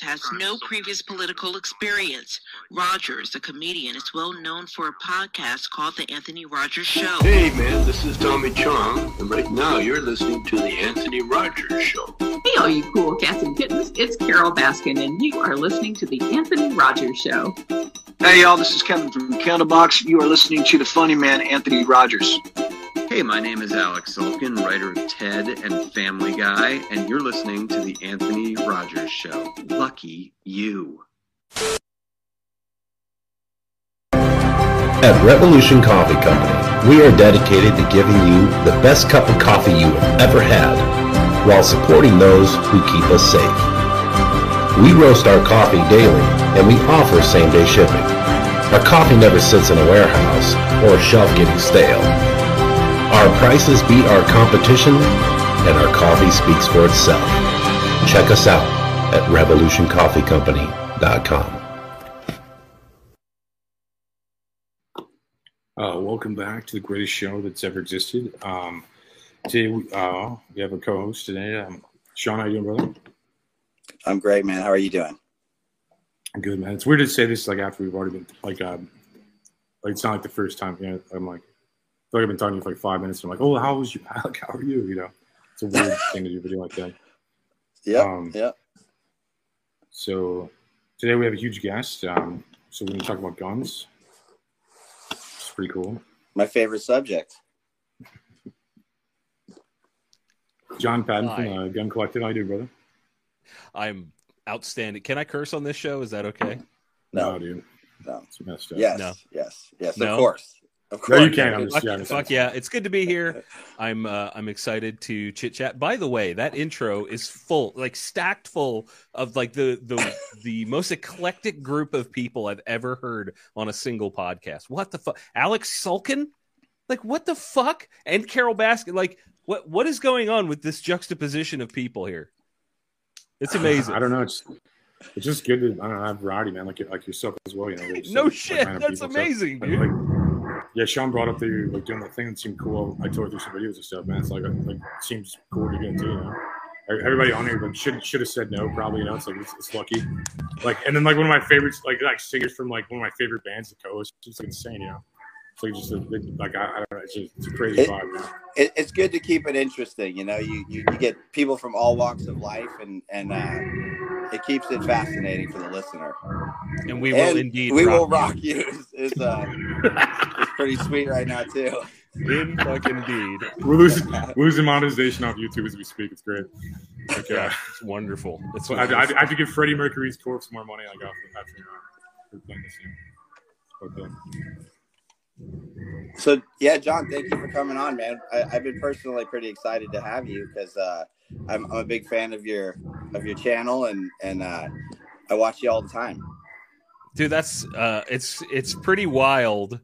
has no previous political experience. Rogers, a comedian, is well known for a podcast called The Anthony Rogers Show. Hey, man, this is Tommy Chong, and right now you're listening to The Anthony Rogers Show. Hey, all you cool cats and kittens, it's Carole Baskin, and you are listening to The Anthony Rogers Show. Hey, y'all, this is Kevin from Candlebox. You are listening to the funny man, Anthony Rogers. Hey, my name is Alex Sulkin, writer of Ted and Family Guy, and you're listening to The Anthony Rogers Show. Lucky you. At Revolution Coffee Company, we are dedicated to giving you the best cup of coffee you have ever had, while supporting those who keep us safe. We roast our coffee daily, and we offer same-day shipping. Our coffee never sits in a warehouse or a shelf getting stale. Our prices beat our competition, and our coffee speaks for itself. Check us out at revolutioncoffeecompany.com. Uh, welcome back to the greatest show that's ever existed. Um, today we, uh, we have a co-host today. Um, Sean, how you doing, brother? I'm great, man. How are you doing? Good, man. It's weird to say this like after we've already been like, um, like it's not like the first time. You know, I'm like, I feel like I've been talking to you for like five minutes. And I'm like, oh, how was you? Like, how are you? You know, it's a weird thing to do a video like that. Yeah, Um, yeah. So today we have a huge guest. Um, so we're going to talk about guns. It's pretty cool. My favorite subject. John Patton Hi. from uh, Gun Collective. How you doing, brother? I'm outstanding. Can I curse on this show? Is that okay? No, dude. No. It's messed up. Yes, No. yes, yes. Of no? Of course, No, you can. I'm Fuck, yeah, I'm just- fuck yeah! It's good to be here. I'm uh, I'm excited to chit chat. By the way, that intro is full, like stacked full of like the the the most eclectic group of people I've ever heard on a single podcast. What the fuck, Alex Sulkin? Like what the fuck? And Carole Baskin? Like what what is going on with this juxtaposition of people here? It's amazing. I don't know. It's it's just good to I don't know have variety, man. Like like yourself as well. You know. Just, No like, shit, that's people, so- amazing, like- dude. like, yeah, Sean brought up the like doing that thing that seemed cool. I tore through some videos and stuff, man. It's like like seems cool to get into. You know, everybody on here like should should have said no, probably. You know, it's like it's, it's lucky. Like and then like one of my favorites, like like singers from like one of my favorite bands, the co-host. It's just like insane, you know. It's like just a, big like I, I don't know. It's just it's a crazy It- vibe, man. It, it's good to keep it interesting. You know, you, you you get people from all walks of life, and and uh, it keeps it fascinating for the listener. And we will And indeed we will rock rock you. Is, is uh, is pretty sweet right now too. In fucking deed. We're losing losing monetization off YouTube as we speak. It's great. Like, Yeah, uh, it's wonderful. It's So I, I. I have to give Freddie Mercury's corpse more money. I got from Patrick for playing this game. Okay. So yeah, John, thank you for coming on, man. I, I've been personally pretty excited to have you because uh, I'm, I'm a big fan of your of your channel, and and uh, I watch you all the time. dude that's uh it's it's pretty wild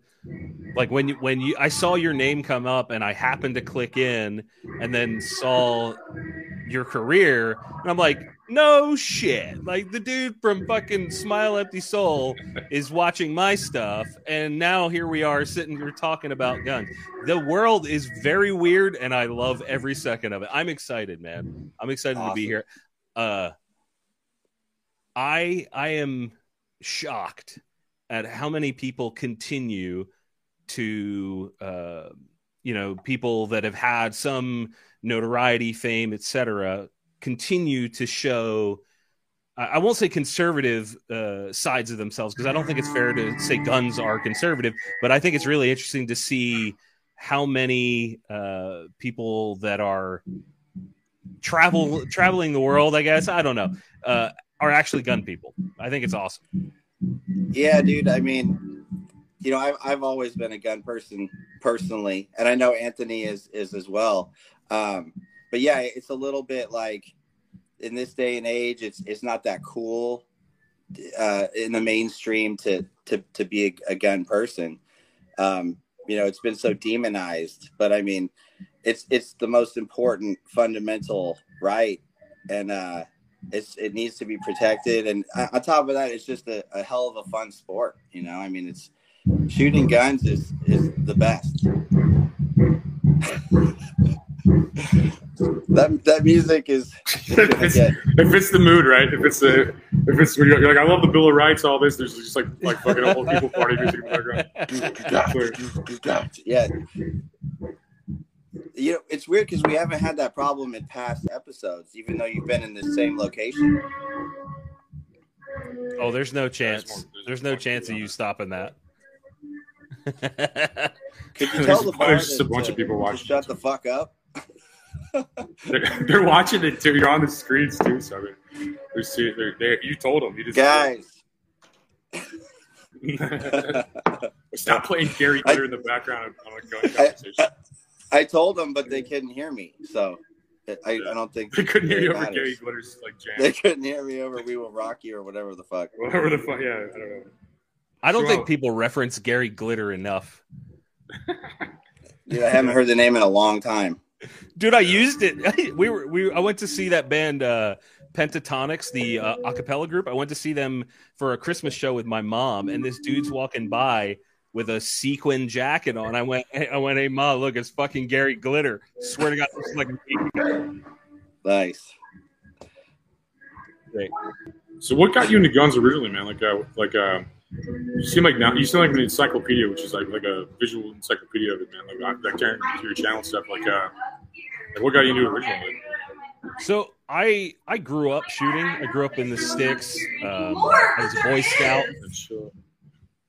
like when you when you i saw your name come up and i happened to click in and then saw your career. And i'm like no shit. Like the dude from fucking smile empty soul is watching my stuff. And now here we are sitting here talking about guns. The world is very weird and i love every second of it. I'm excited man. I'm excited to be here. Uh i i am shocked at how many people continue to uh, you know people that have had some notoriety fame etc continue to show I won't say conservative uh, sides of themselves because I don't think it's fair to say guns are conservative, but I think it's really interesting to see how many uh, people that are travel traveling the world. I guess I don't know uh, are actually gun people. I think it's awesome. Yeah, dude. I mean, you know, I've I've always been a gun person personally, and I know Anthony is is as well. Um, but yeah, it's a little bit like in this day and age, it's it's not that cool uh, in the mainstream to to to be a, a gun person. Um, you know, it's been so demonized, but I mean, it's it's the most important fundamental right, and uh, it's it needs to be protected. And on top of that, it's just a, a hell of a fun sport. You know, I mean, it's shooting guns is is the best. That that music is. if, it's, if it's the mood, right? If it's the if it's when you're like, I love the Bill of Rights, all this. There's just like like fucking old people party music in the background. yeah. You know, it's weird because we haven't had that problem in past episodes, even though you've been in the same location. Oh, there's no chance. There's no chance of you stopping that. Could you tell the bar There's just a bunch to- of people watching. Shut the fuck up. They're, they're watching it too. You're on the screens too, so I mean, they're, see- they're, they you told them. You just Guys. Stop playing Gary Glitter in the background on a gun conversation. I told them, but they couldn't hear me. So I, I don't think They couldn't hear you over matters. Gary Glitter's like jam. They couldn't hear me over "We Will Rock You" or whatever the fuck. Whatever the fuck. Yeah, I don't know. I don't Well- think people reference Gary Glitter enough. Dude, I haven't heard the name in a long time. Dude, I used it. We were we I went to see that band uh Pentatonix, the uh, a cappella group. I went to see them for a Christmas show with my mom, and this dude's walking by with a sequin jacket on. I went, I went, hey ma, look, it's fucking Gary Glitter. Swear to God, this is like Nice. So what got you into guns originally, man? Like, uh, like, uh, you seem like now you seem like an encyclopedia, which is like like a visual encyclopedia of it, man. Like, like turn to your channel stuff. Like, uh, like what got you into it originally? So I I grew up shooting. I grew up in the sticks. Um, I was a Boy Scout.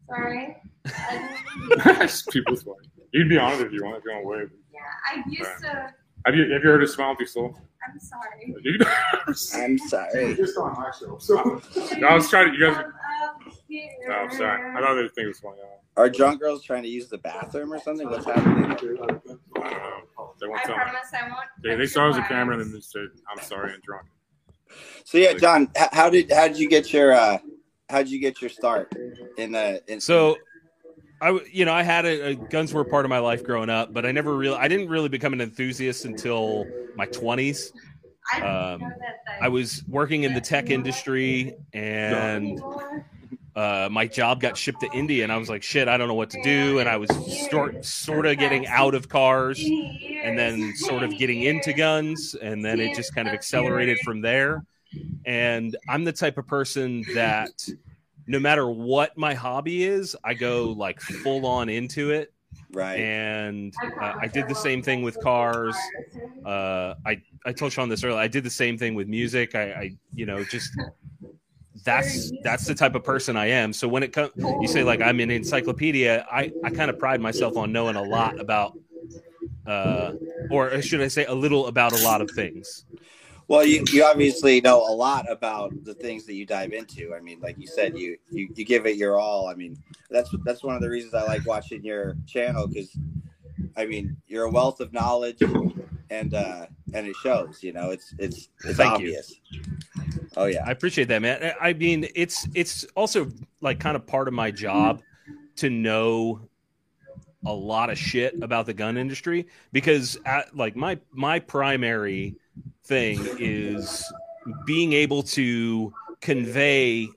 Sorry. People fly. You'd be on it if you want. If you want to wave. Yeah, I used to. Have you have you heard of Smile Empty Soul? I'm sorry. I'm sorry. Just on my show. So I was trying to. You guys. Up here. Oh, sorry. I thought the thing was on. Are drunk girls trying to use the bathroom or something? What's happening? I don't know. They won't I tell me. promise I won't. They, they saw it as a camera and then just said, "I'm sorry, I'm drunk." So yeah, John, h- how did how did you get your uh how did you get your start in the in So I, w- you know, I had a, a guns were a part of my life growing up, but I never really, I didn't really become an enthusiast until my twenties. Um, I was working in the tech industry, and uh, my job got shipped to India, and I was like, shit, I don't know what to do, and I was sort sort of getting out of cars, and then sort of getting into guns, and then it just kind of accelerated from there. And I'm the type of person that no matter what my hobby is, I go like full on into it. Right. And uh, I did the same thing with cars. Uh, I I told Sean this earlier. I did the same thing with music. I, I you know just that's that's the type of person I am. So when it comes, you say like I'm an encyclopedia. I I kind of pride myself on knowing a lot about, uh, or should I say a little about a lot of things. Well, you, you obviously know a lot about the things that you dive into. I mean, like you said, you, you you give it your all. I mean, that's that's one of the reasons I like watching your channel because, I mean, you're a wealth of knowledge, and uh, and it shows. You know, it's it's it's Thank you. obvious. Oh yeah, I appreciate that, man. I mean, it's it's also like kind of part of my job to know a lot of shit about the gun industry because like my my primary thing is being able to convey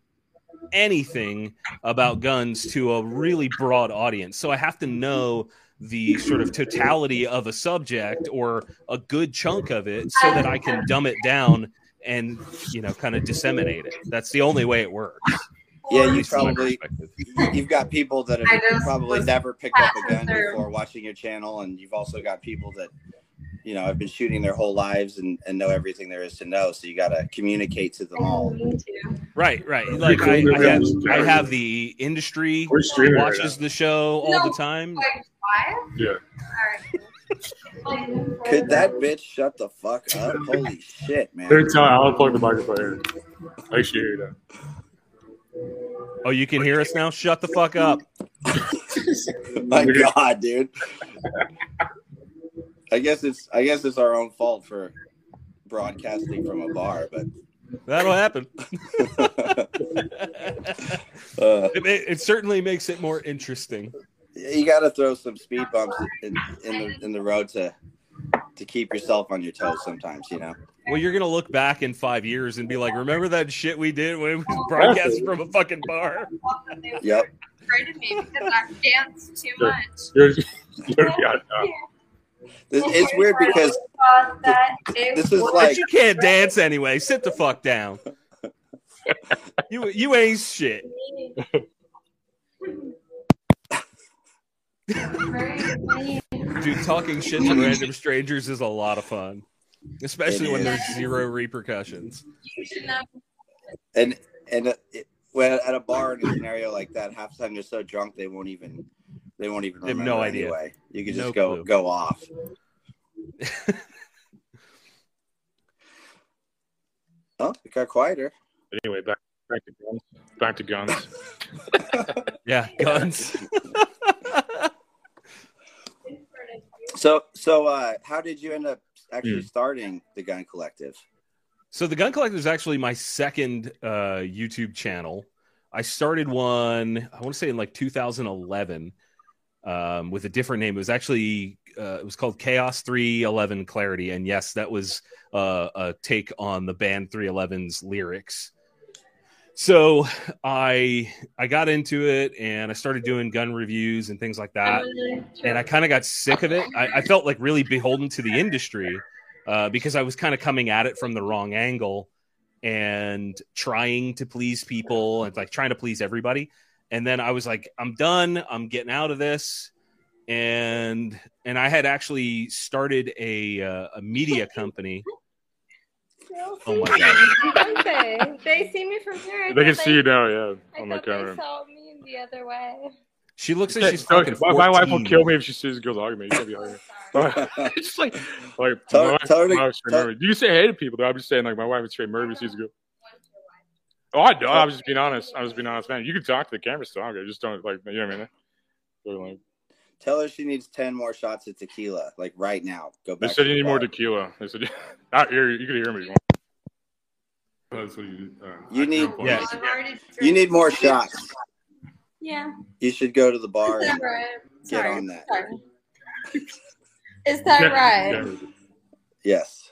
anything about guns to a really broad audience. So I have to know the sort of totality of a subject or a good chunk of it so that I can dumb it down and you know kind of disseminate it. That's the only way it works. yeah. You least probably you've got people that have probably never picked up a gun before watching your channel, and you've also got people that you know I've been shooting their whole lives and, and know everything there is to know. So you got to communicate to them all. Right, right. Like I, I, have, I have the industry We're right watches the show all the time. Five? Yeah. Alright. Could that bitch shut the fuck up? Holy shit, man! They're. I'll plug the microphone here. I should hear that. Oh, you can hear us now. Shut the fuck up. My God, dude. I guess it's I guess it's our own fault for broadcasting from a bar, but That'll happen. uh, It, it, it certainly makes it more interesting. you got to throw some speed bumps in, in the in the road to to keep yourself on your toes. Sometimes, you know. Well, you're gonna look back in five years and be like, "Remember that shit we did when we was broadcasting from a fucking bar?" Yep. Afraid of me because I dance too much. You're, you're, yeah, uh, This, it's weird because thought this is like you can't dance anyway. Sit the fuck down. you you ain't shit. Dude, talking shit to random strangers is a lot of fun, especially when there's zero repercussions. You should not. and and uh, it, when at a bar in a scenario like that, half the time they're so drunk they won't even they won't even They have remember no idea. Anyway, you can just No go clue. go off. oh, it got quieter. But Anyway, back back to guns. Back to guns. Yeah, guns. So so uh, how did you end up actually Hmm. starting the Gun Collective? So the Gun Collective is actually my second uh, YouTube channel. I started one, I want to say in like 2011, um, with a different name. It was actually uh, it was called Chaos 311 Clarity, and yes, that was uh, a take on the band 311's lyrics. So I I got into it and I started doing gun reviews and things like that and I kind of got sick of it. I, I felt like really beholden to the industry uh, because I was kind of coming at it from the wrong angle and trying to please people and like trying to please everybody. And then I was like, I'm done. I'm getting out of this. And and I had actually started a uh, a media company. Oh my god! They? They see me from here. I They can thought see you now, yeah, I on the thought they saw me the other way. She looks like she's so- fucking. my, my wife will kill me if she sees girls arguing. You can't be arguing. it's just like, like Tell my her- wife, tell her to- my wife's straight tell- murder. You can say hey to people, though. I'm just saying, like, my wife is straight murder if she a girl. Oh, I do. I was just being honest. I was being honest, man. You can talk to the camera still. I just don't like, you know what I mean? They're like, Tell her she needs ten more shots of tequila, like right now. Go they said to you the need more tequila. They said, out here, you can hear me. That's what you. Uh, You need- Yeah. You need more shots. Yeah. You should go to the bar Is and that right? get Sorry. on that. Sorry. Is that right? Yes.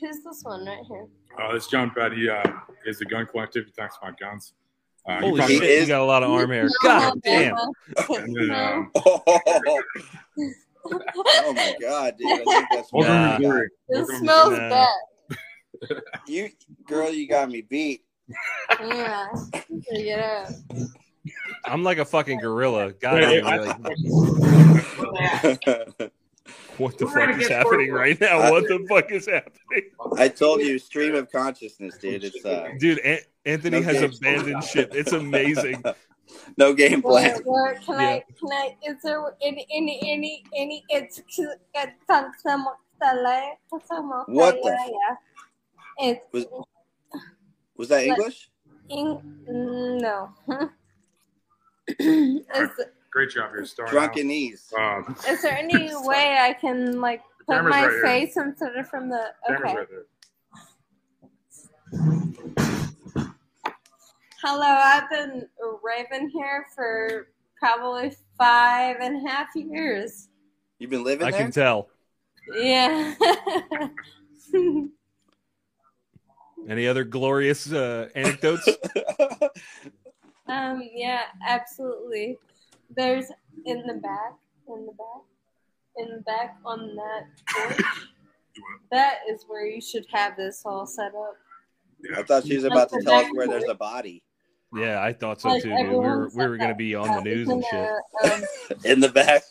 Who's this one right here? Uh, this John Pratt, uh, is the gun collective. He talks about guns. Uh, he Holy probably- shit! You got a lot of arm hair. God damn! And then, um, Oh my god, dude! I think that's welcome Nah. to Missouri. It Welcome smells Nah. bad. you, girl. You got me beat. Yeah. Get up. I'm like a fucking gorilla. God, Yeah, damn, yeah, like, what the fuck is happening right now? What the fuck is happening? I told you, stream of consciousness, dude. It's uh, Dude, An- Anthony No has abandoned ship. It's amazing. no game Where, plan. where, can Yeah. I? Can I? Is there any any any any? It's. What the f- It's Was- Was that English? in, no. is, Great job here, Star. Drunken knees. Um, is there any way I can like put camera's my right here. face instead of from the? camera's Okay. right there. Hello, I've been raving here for probably five and a half years. You've been living I there. can tell. Yeah. Any other glorious uh, anecdotes? um, yeah, absolutely. There's in the back, in the back, in the back on that porch. that is where you should have this all set up. I thought she was about to tell us where there's a body Yeah, I thought so Like too, dude. We were, we were going to be on the news it's and shit. in um, in the back.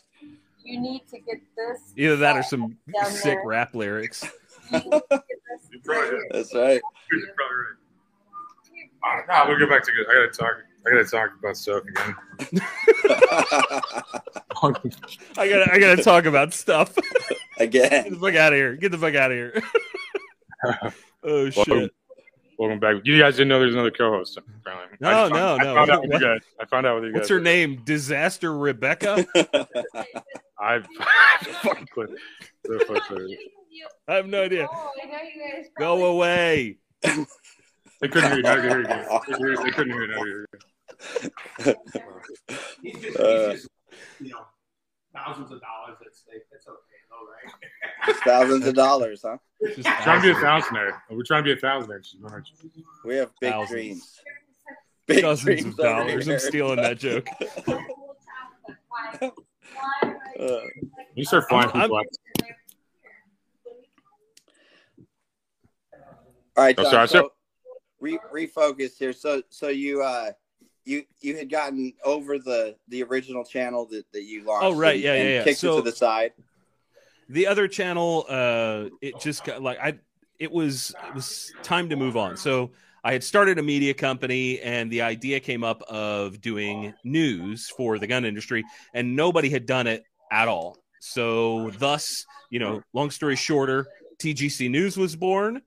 you need to get this. Either that or some sick there. rap lyrics. You need to get this right. That's right. You're probably right. Uh, nah, we'll go back to good. I gotta talk. I gotta talk about stuff again. I gotta, I gotta talk about stuff. Get Again. the fuck out of here! Get the fuck out of here! oh Welcome, shit! welcome back. You guys didn't know there's another co-host. Apparently. No, I found, no, I no. found out with you guys. I found out with you guys. What's her name? Disaster Rebecca. I fucking quit. So frustrated. I have no idea. Oh, I know you guys. Go away. They couldn't hear you. Now they hear you. They couldn't hear you. They couldn't. Now hear you. Uh, just, thousands of dollars at stake. That's okay, though, right? It's thousands of dollars, huh? Just trying to be a thousandaire. We're trying to be a thousandaire. We have big thousands. dreams. Big Dozens dreams of dollars. I'm stealing that joke. uh, you start flying I'm, from I'm, all right, John, oh, sorry, so re- refocus here. So, so you uh, you you had gotten over the the original channel that, that you launched. Oh, right. and- Yeah, yeah, and yeah. Kicked So- it to the side. the other channel uh it just got like i it was it was time to move on so i had started a media company and the idea came up of doing news for the gun industry and nobody had done it at all so thus you know long story shorter tgc news was born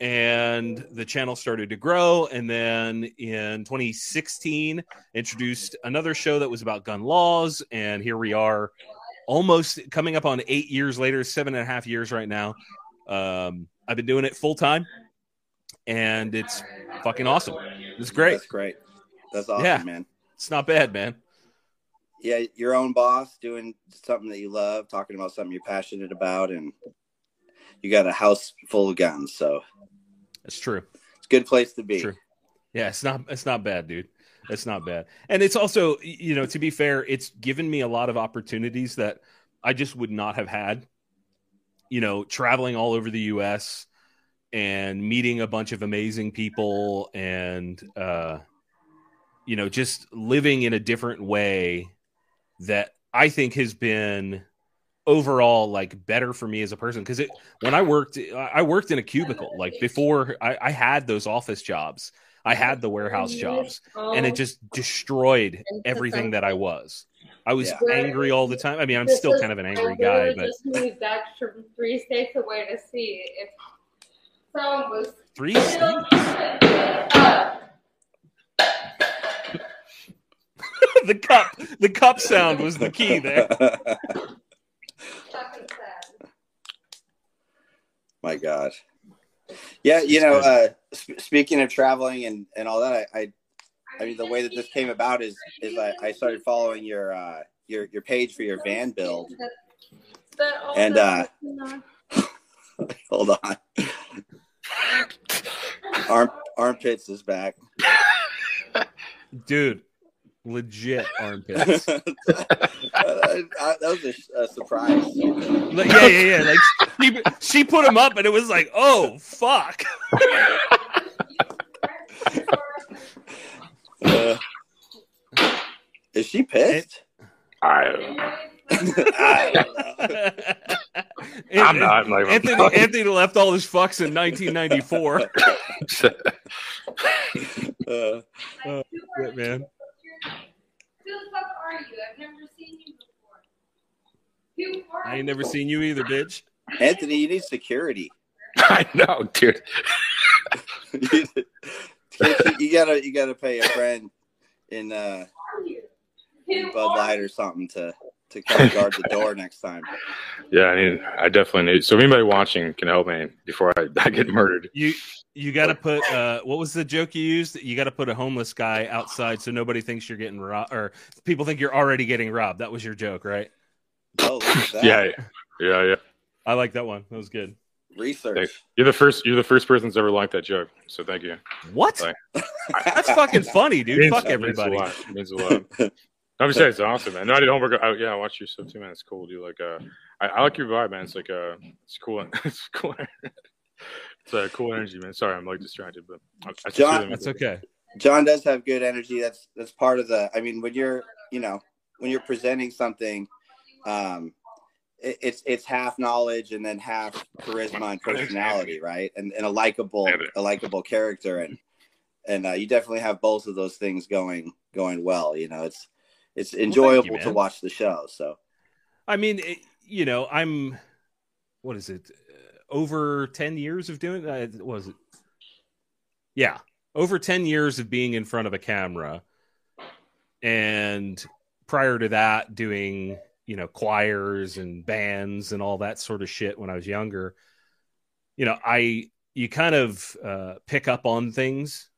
and the channel started to grow and then in 2016 introduced another show that was about gun laws and here we are almost coming up on eight years later, seven and a half years right now. Um, I've been doing it full time, and it's fucking awesome. It's great. That's great. That's awesome, Yeah. man. It's not bad, man. Yeah, your own boss, doing something that you love, talking about something you're passionate about, and you got a house full of guns. So It's true. it's a good place to be. True. Yeah, it's not. It's not bad, dude. It's not bad, and it's also, you know, to be fair, it's given me a lot of opportunities that I just would not have had. You know, traveling all over the U.S. and meeting a bunch of amazing people, and uh, you know, just living in a different way that I think has been overall like better for me as a person because it when I worked I worked in a cubicle like before I, I had those office jobs. I had the warehouse jobs and it oh. just destroyed everything that I was. I was Yeah. angry all the time. I mean I'm still kind of an angry guy but just moved back from three states away to see if someone was three the cup the cup sound was the key there My God. Yeah, you know, uh, sp- speaking of traveling and, and all that, I, I, I mean, the way that this came about is is I, I started following your uh, your your page for your van build, and uh, hold on, arm armpits is back. dude legit armpits Uh, uh, that was a, a surprise. Like, yeah yeah yeah like she, she put him up and it was like oh fuck Uh, is she pissed? I, I don't know. I'm not. I'm not even- Anthony, Anthony left all his fucks in 1994. Uh, Oh, shit, man. Who the fuck are you? I've never seen you before. Who are I ain't you? never seen you either, bitch. Anthony, you need security. I know, dude. you, you gotta you gotta pay a friend in uh in Bud Light or something to to come guard the door next time. Yeah, I need. I definitely need. So, if anybody watching can help me before I, I get murdered. You you got to put uh, what was the joke you used? You got to put a homeless guy outside so nobody thinks you're getting robbed, or people think you're already getting robbed. That was your joke, right? Oh, look. Yeah, yeah, yeah. I like that one. That was good. Research. Thanks. You're the first. You're the first person that's ever liked that joke. So, thank you. What? Like, That's fucking funny, dude. means- Fuck it means a everybody. lot. Means a lot. I'm just saying it's awesome, man. No, I did homework. I, yeah, I watched your stuff too, man. It's cool, dude. Like, uh, I, I like your vibe, man. It's like, uh, it's cool. It's cool. It's a cool energy, man. Sorry, I'm like distracted, but I, I John- That's okay. John does have good energy. That's that's part of the. I mean, when you're you know when you're presenting something, um, it, it's it's half knowledge and then half charisma and personality, right? And and a likable a likable character, and and uh, you definitely have both of those things going going well. You know, it's it's enjoyable to watch the show. So I mean, it, you know, I'm what is it? Over 10 years of doing? Uh, was it? Yeah, over 10 years of being in front of a camera. And prior to that, doing, you know, choirs and bands and all that sort of shit when I was younger. You know, I, you kind of uh, pick up on things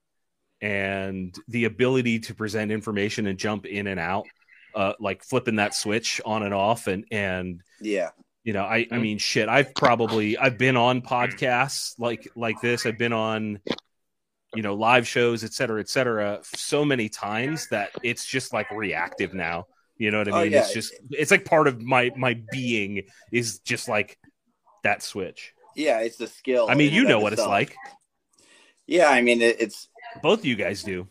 and the ability to present information and jump in and out uh, like flipping that switch on and off and and yeah, you know i i mean shit i've probably i've been on podcasts like like this i've been on you know live shows et cetera et cetera so many times that it's just like reactive now you know what i Oh, mean yeah. it's just it's like part of my my being is just like that switch yeah, it's a skill. i mean you know what it's like Yeah, I mean it, it's Both of you guys do.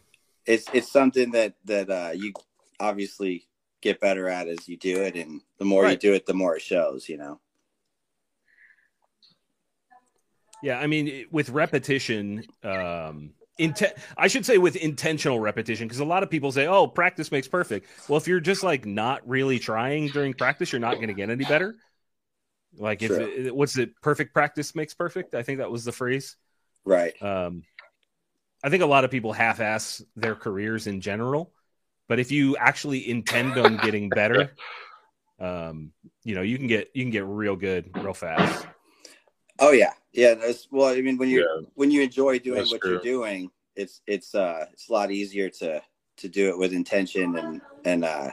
it's it's something that that uh, you obviously get better at as you do it, and the more you do it, the more it shows. You know. Yeah, I mean, with repetition, um, inten- I should say with intentional repetition, because a lot of people say, "Oh, practice makes perfect." Well, if you're just like not really trying during practice, you're not going to get any better. Like, if it, what's it? Perfect practice makes perfect. I think that was the phrase. Right. Um, I think a lot of people half-ass their careers in general, but if you actually intend on getting better, um, you know, you can get you can get real good real fast. Oh yeah, yeah. That's, well, I mean, when you Yeah. when you enjoy doing That's what true. you're doing, it's it's uh it's a lot easier to to do it with intention and and uh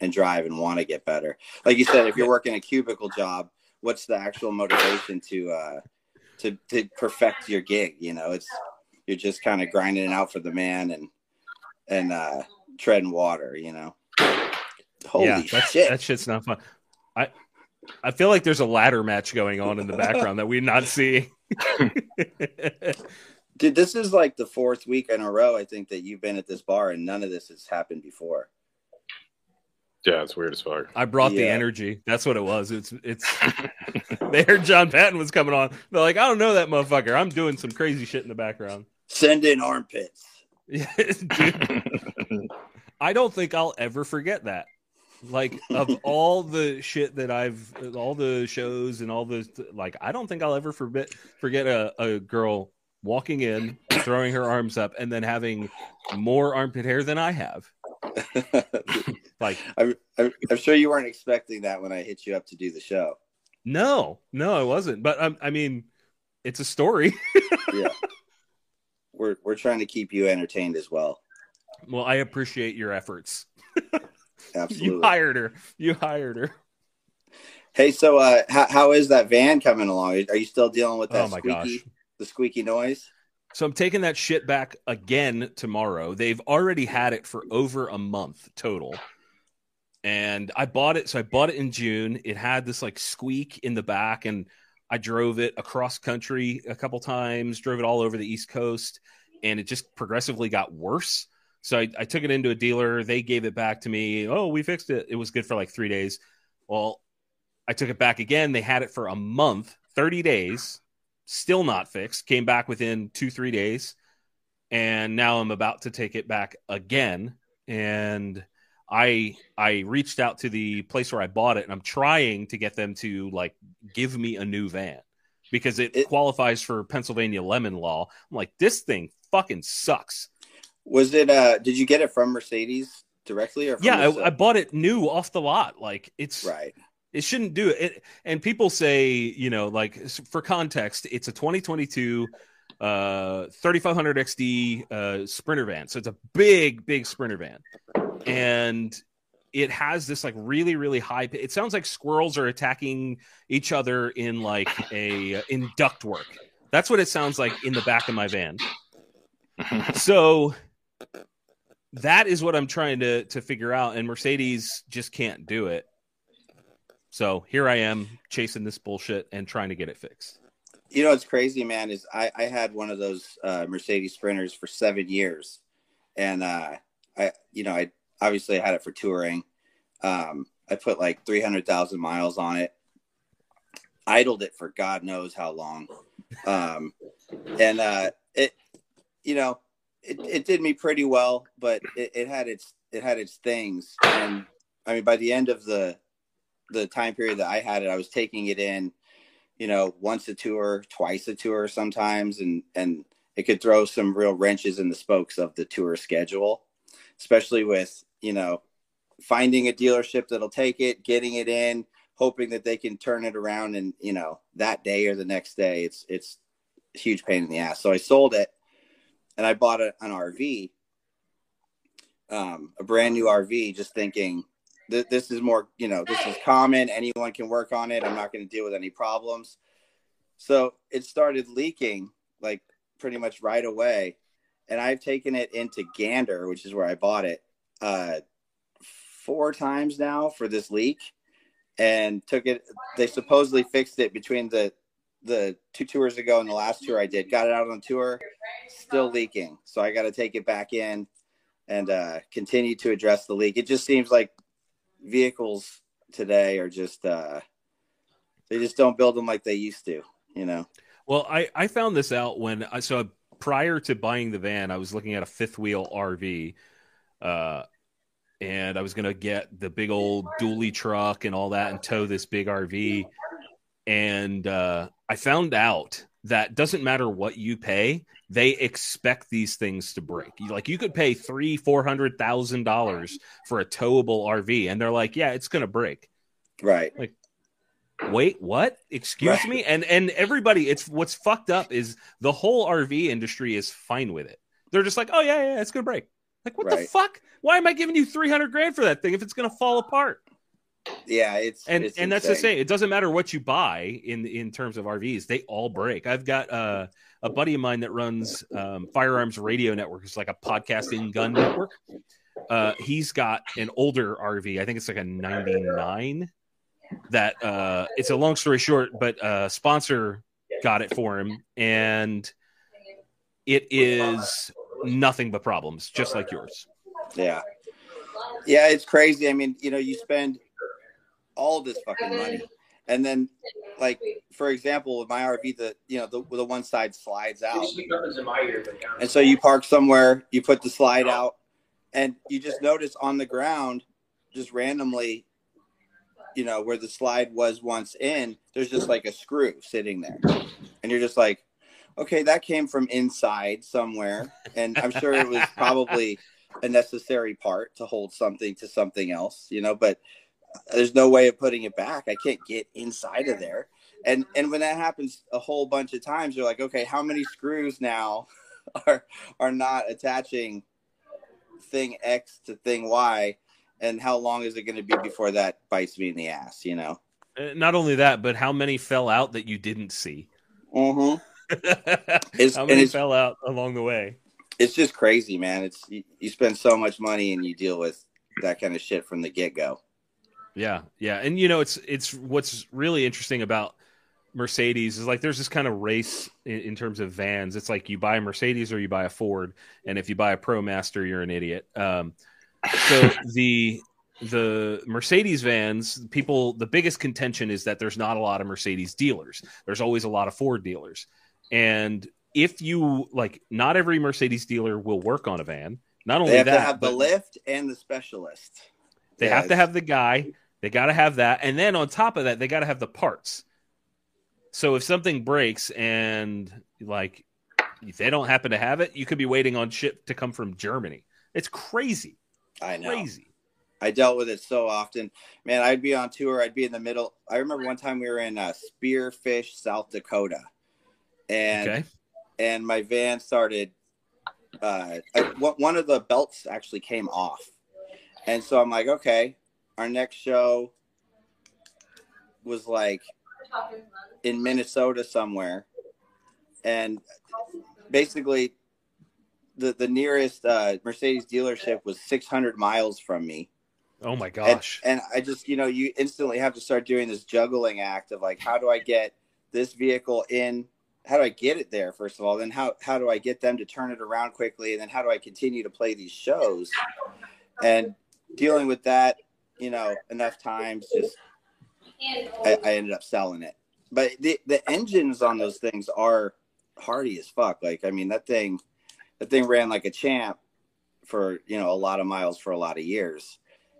and drive and want to get better. Like you said, if you're working a cubicle job, what's the actual motivation to uh to to perfect your gig? You know, it's you're just kind of grinding it out for the man and and uh treading water. You know. Holy yeah, that's, shit! that shit's not fun. I I feel like there's a ladder match going on in the background that we're not seeing. Dude, this is like the fourth week in a row I think that you've been at this bar, and none of this has happened before. Yeah, it's weird as fuck. I brought the energy. That's what it was. It's it's. they heard John Patton was coming on. They're like, I don't know that motherfucker. I'm doing some crazy shit in the background. Send in armpits. Dude. I don't think I'll ever forget that. Like of all the shit that I've, all the shows and all the like, I don't think I'll ever forget forget a, a girl walking in, throwing her arms up, and then having more armpit hair than I have. Like, I'm, I'm, I'm sure you weren't expecting that when I hit you up to do the show. no, no, I wasn't. But um, I mean, it's a story. Yeah. We're we're trying to keep you entertained as well. well, I appreciate your efforts. Absolutely. You hired her. You hired her. hey, so uh, how, how is that van coming along? Are you still dealing with that Oh squeaky, gosh. the squeaky noise? So I'm taking that shit back again tomorrow. They've already had it for over a month total. And I bought it. So I bought it in June. It had this like squeak in the back, and I drove it across country a couple times, drove it all over the East Coast, and it just progressively got worse. So I, I took it into a dealer. They gave it back to me. Oh, we fixed it. It was good for like three days. Well, I took it back again. They had it for a month, 30 days, still not fixed. Came back within two, three days. And now I'm about to take it back again. And I I reached out to the place where I bought it and I'm trying to get them to like give me a new van because it, It- qualifies for Pennsylvania lemon law. I'm like, this thing fucking sucks. Was it? uh Did you get it from Mercedes directly or? From Yeah. I, I bought it new off the lot. Like it's right. it shouldn't do it. it. And people say, you know, like for context, it's a 2022 uh 3500 XD uh sprinter van. So it's a big big sprinter van. And it has this like really really high it sounds like squirrels are attacking each other in like a in ductwork. That's what it sounds like in the back of my van. so that is what I'm trying to to figure out and Mercedes just can't do it. So here I am chasing this bullshit and trying to get it fixed. You know what's crazy, man, is I, I had one of those uh, Mercedes Sprinters for seven years, and uh, I you know I obviously I had it for touring. Um, I put like three hundred thousand miles on it, idled it for God knows how long, um, and uh, it you know it, it did me pretty well, but it, it had its it had its things, and I mean by the end of the the time period that I had it, I was taking it in you know, once a tour, twice a tour sometimes, and and it could throw some real wrenches in the spokes of the tour schedule, especially with you know finding a dealership that'll take it, getting it in, hoping that they can turn it around, and you know that day or the next day, it's it's huge pain in the ass. So I sold it, and I bought a, an RV, um, a brand new RV, just thinking th- this is more, you know, this is common. Anyone can work on it. I'm not going to deal with any problems. So it started leaking like pretty much right away. And I've taken it into Gander, which is where I bought it, uh, four times now for this leak and took it. They supposedly fixed it between the, the two tours ago and the last tour I did. Got it out on tour, still leaking. So I got to take it back in and uh, continue to address the leak. It just seems like vehicles today are just uh, they just don't build them like they used to. You know. Well, I I found this out when I so prior to buying the van, I was looking at a fifth wheel RV. Uh, and I was gonna get the big old dually truck and all that and tow this big RV. And uh, I found out that doesn't matter what you pay, they expect these things to break. Like you could pay three, four hundred thousand dollars for a towable RV, and they're like, "Yeah, it's gonna break." Right. Like, wait, what? Excuse Right. me? And and everybody, it's what's fucked up is the whole RV industry is fine with it. They're just like, "Oh yeah, yeah, it's gonna break." Like, what the fuck? Why am I giving you three hundred grand for that thing if it's gonna fall apart? Yeah, it's and it's and that's the insane. same. It doesn't matter what you buy in in terms of RVs; they all break. I've got uh, a buddy of mine that runs um, Firearms Radio Network. It's like a podcasting gun network. Uh, he's got an older RV. I think it's like a '99. That uh, it's a long story short, but uh, sponsor got it for him, and it is nothing but problems, just like yours. Yeah. Yeah, it's crazy. I mean, you know, you spend all this fucking money. And then like for example, with my RV the you know, the the one side slides out. And so you park somewhere, you put the slide out, and you just notice on the ground, just randomly, you know, where the slide was once in, there's just like a screw sitting there. And you're just like, okay, that came from inside somewhere. And I'm sure it was probably a necessary part to hold something to something else, you know, but there's no way of putting it back. I can't get inside of there. And and when that happens a whole bunch of times, you're like, okay, how many screws now are are not attaching thing X to thing Y? And how long is it going to be before that bites me in the ass? You know. Uh, Not only that, but how many fell out that you didn't see? Mm-hmm. It's- how many it's- fell out along the way? It's just crazy, man. It's you, you spend so much money and you deal with that kind of shit from the get go. Yeah, yeah, and you know it's it's what's really interesting about Mercedes is like there's this kind of race in, in terms of vans. It's like you buy a Mercedes or you buy a Ford, and if you buy a ProMaster, you're an idiot. Um, so the the Mercedes vans, people, the biggest contention is that there's not a lot of Mercedes dealers. There's always a lot of Ford dealers, and if you like, not every Mercedes dealer will work on a van. Not only They have that, to have the lift and the specialist. they Yeah, have to have the guy. They got to have that, and then on top of that, they got to have the parts. So if something breaks and like if they don't happen to have it, you could be waiting on shit to come from Germany. It's crazy. I know. Crazy. I dealt with it so often. Man, I'd be on tour. I'd be in the middle. I remember one time we were in uh, Spearfish, South Dakota, and Okay. and my van started. Uh, I, one of the belts actually came off, and so I'm like, okay, our next show was like in Minnesota somewhere, and basically the the nearest uh, Mercedes dealership was 600 miles from me. Oh my And, gosh. and I just, you know, you instantly have to start doing this juggling act of like, how do I get this vehicle in? How do I get it there, first of all? Then how, how do I get them to turn it around quickly? And then how do I continue to play these shows? And dealing with that, you know, enough times, just I, I ended up selling it. But the, the engines on those things are hardy as fuck. Like, I mean, that thing, that thing ran like a champ for, you know, a lot of miles for a lot of years.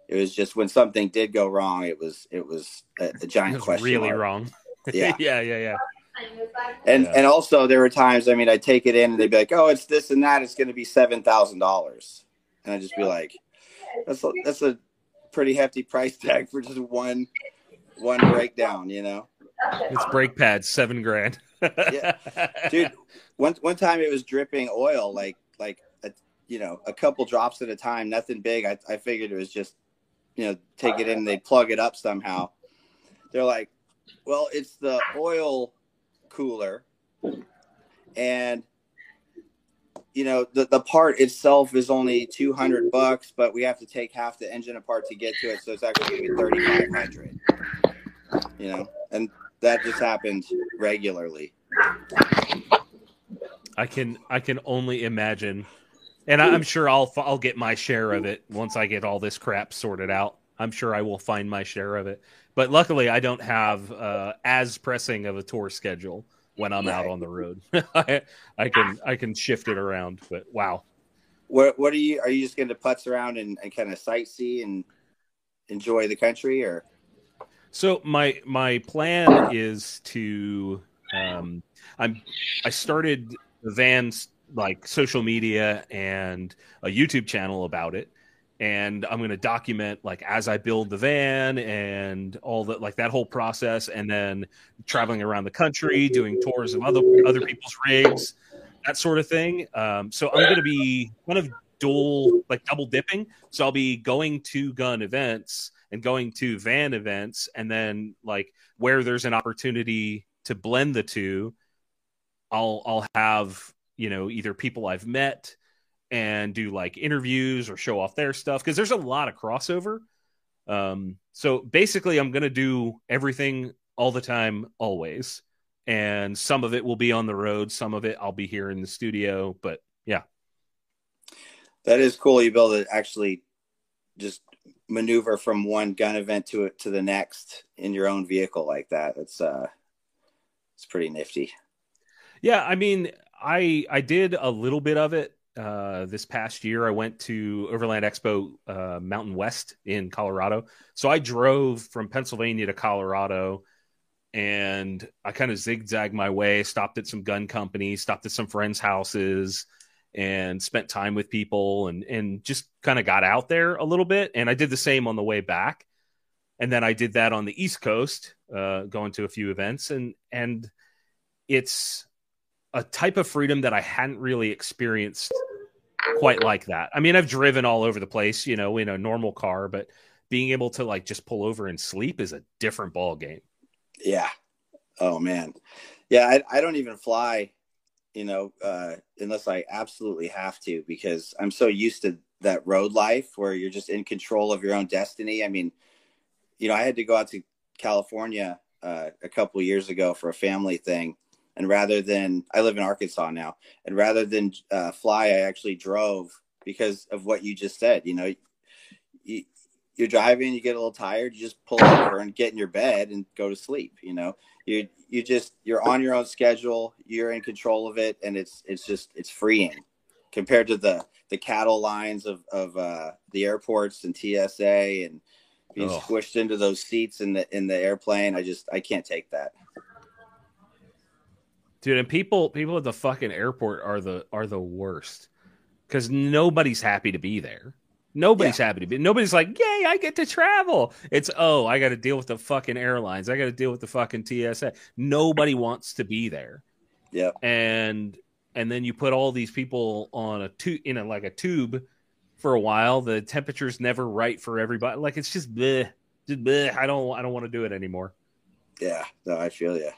It was just when something did go wrong, it was it was a, a giant It was question. really mark. wrong. Yeah. yeah, yeah, yeah. And Yeah. and also there were times, I mean, I'd take it in and they'd be like, "Oh, it's this and that. It's going to be seven thousand dollars," and I'd just be like, "That's a, that's a pretty hefty price tag for just one one breakdown," you know? It's brake pads, seven grand. Yeah. dude one one time it was dripping oil like like a, you know a couple drops at a time nothing big I, I figured it was just you know take it in and they plug it up somehow they're like well it's the oil cooler and you know the, the part itself is only 200 bucks but we have to take half the engine apart to get to it so it's actually going to be 3500 you know and that just happens regularly. I can I can only imagine, and I, I'm sure I'll I'll get my share of it once I get all this crap sorted out. I'm sure I will find my share of it. But luckily, I don't have uh, as pressing of a tour schedule when I'm out on the road. I, I can I can shift it around. But wow, What what are you are you just going to putz around and, and kind of sightsee and enjoy the country or So my my plan is to um I'm I started the Vans like social media and a YouTube channel about it and I'm going to document like as I build the van and all that like that whole process and then traveling around the country doing tours of other other people's rigs that sort of thing. Um, so I'm going to be kind of dual like double dipping. So I'll be going to gun events and going to van events and then like where there's an opportunity to blend the two I'll I'll have you know either people I've met and do like interviews or show off their stuff because there's a lot of crossover. Um, so basically, I'm gonna do everything all the time, always, and some of it will be on the road, some of it I'll be here in the studio. But yeah, that is cool you be able to actually just maneuver from one gun event to it to the next in your own vehicle like that. It's uh it's pretty nifty. yeah. I mean, I I did a little bit of it uh, this past year. I went to Overland Expo uh, Mountain West in Colorado. So I drove from Pennsylvania to Colorado and I kind of zigzagged my way, stopped at some gun companies, stopped at some friends' houses, and spent time with people and and just kind of got out there a little bit. And I did the same on the way back. And then I did that on the East Coast, uh, going to a few events, and and it's a type of freedom that I hadn't really experienced quite like that. I mean, I've driven all over the place, you know, in a normal car, but being able to like just pull over and sleep is a different ball game. Yeah. Oh man. Yeah, I, I don't even fly, you know, uh, unless I absolutely have to because I'm so used to that road life where you're just in control of your own destiny. I mean, you know, I had to go out to California uh, a couple years ago for a family thing, and rather than I live in Arkansas now, and rather than uh, fly, I actually drove because of what you just said. You know, you, you're driving, you get a little tired, you just pull over and get in your bed and go to sleep. You know, you you just you're on your own schedule, you're in control of it, and it's it's just it's freeing compared to the the cattle lines of of uh, the airports and TSA and being squished into those seats in the in the airplane. I just I can't take that. Dude, and people people at the fucking airport are the are the worst. Cuz nobody's happy to be there. Nobody's happy to be. Nobody's like, "Yay, I get to travel." It's, "Oh, I got to deal with the fucking airlines. I got to deal with the fucking TSA." Nobody wants to be there. Yeah, And and then you put all these people on a tube in a like a tube for a while. The temperature's never right for everybody. Like it's just bleh, just bleh. I don't I don't want to do it anymore. Yeah, no, I feel you.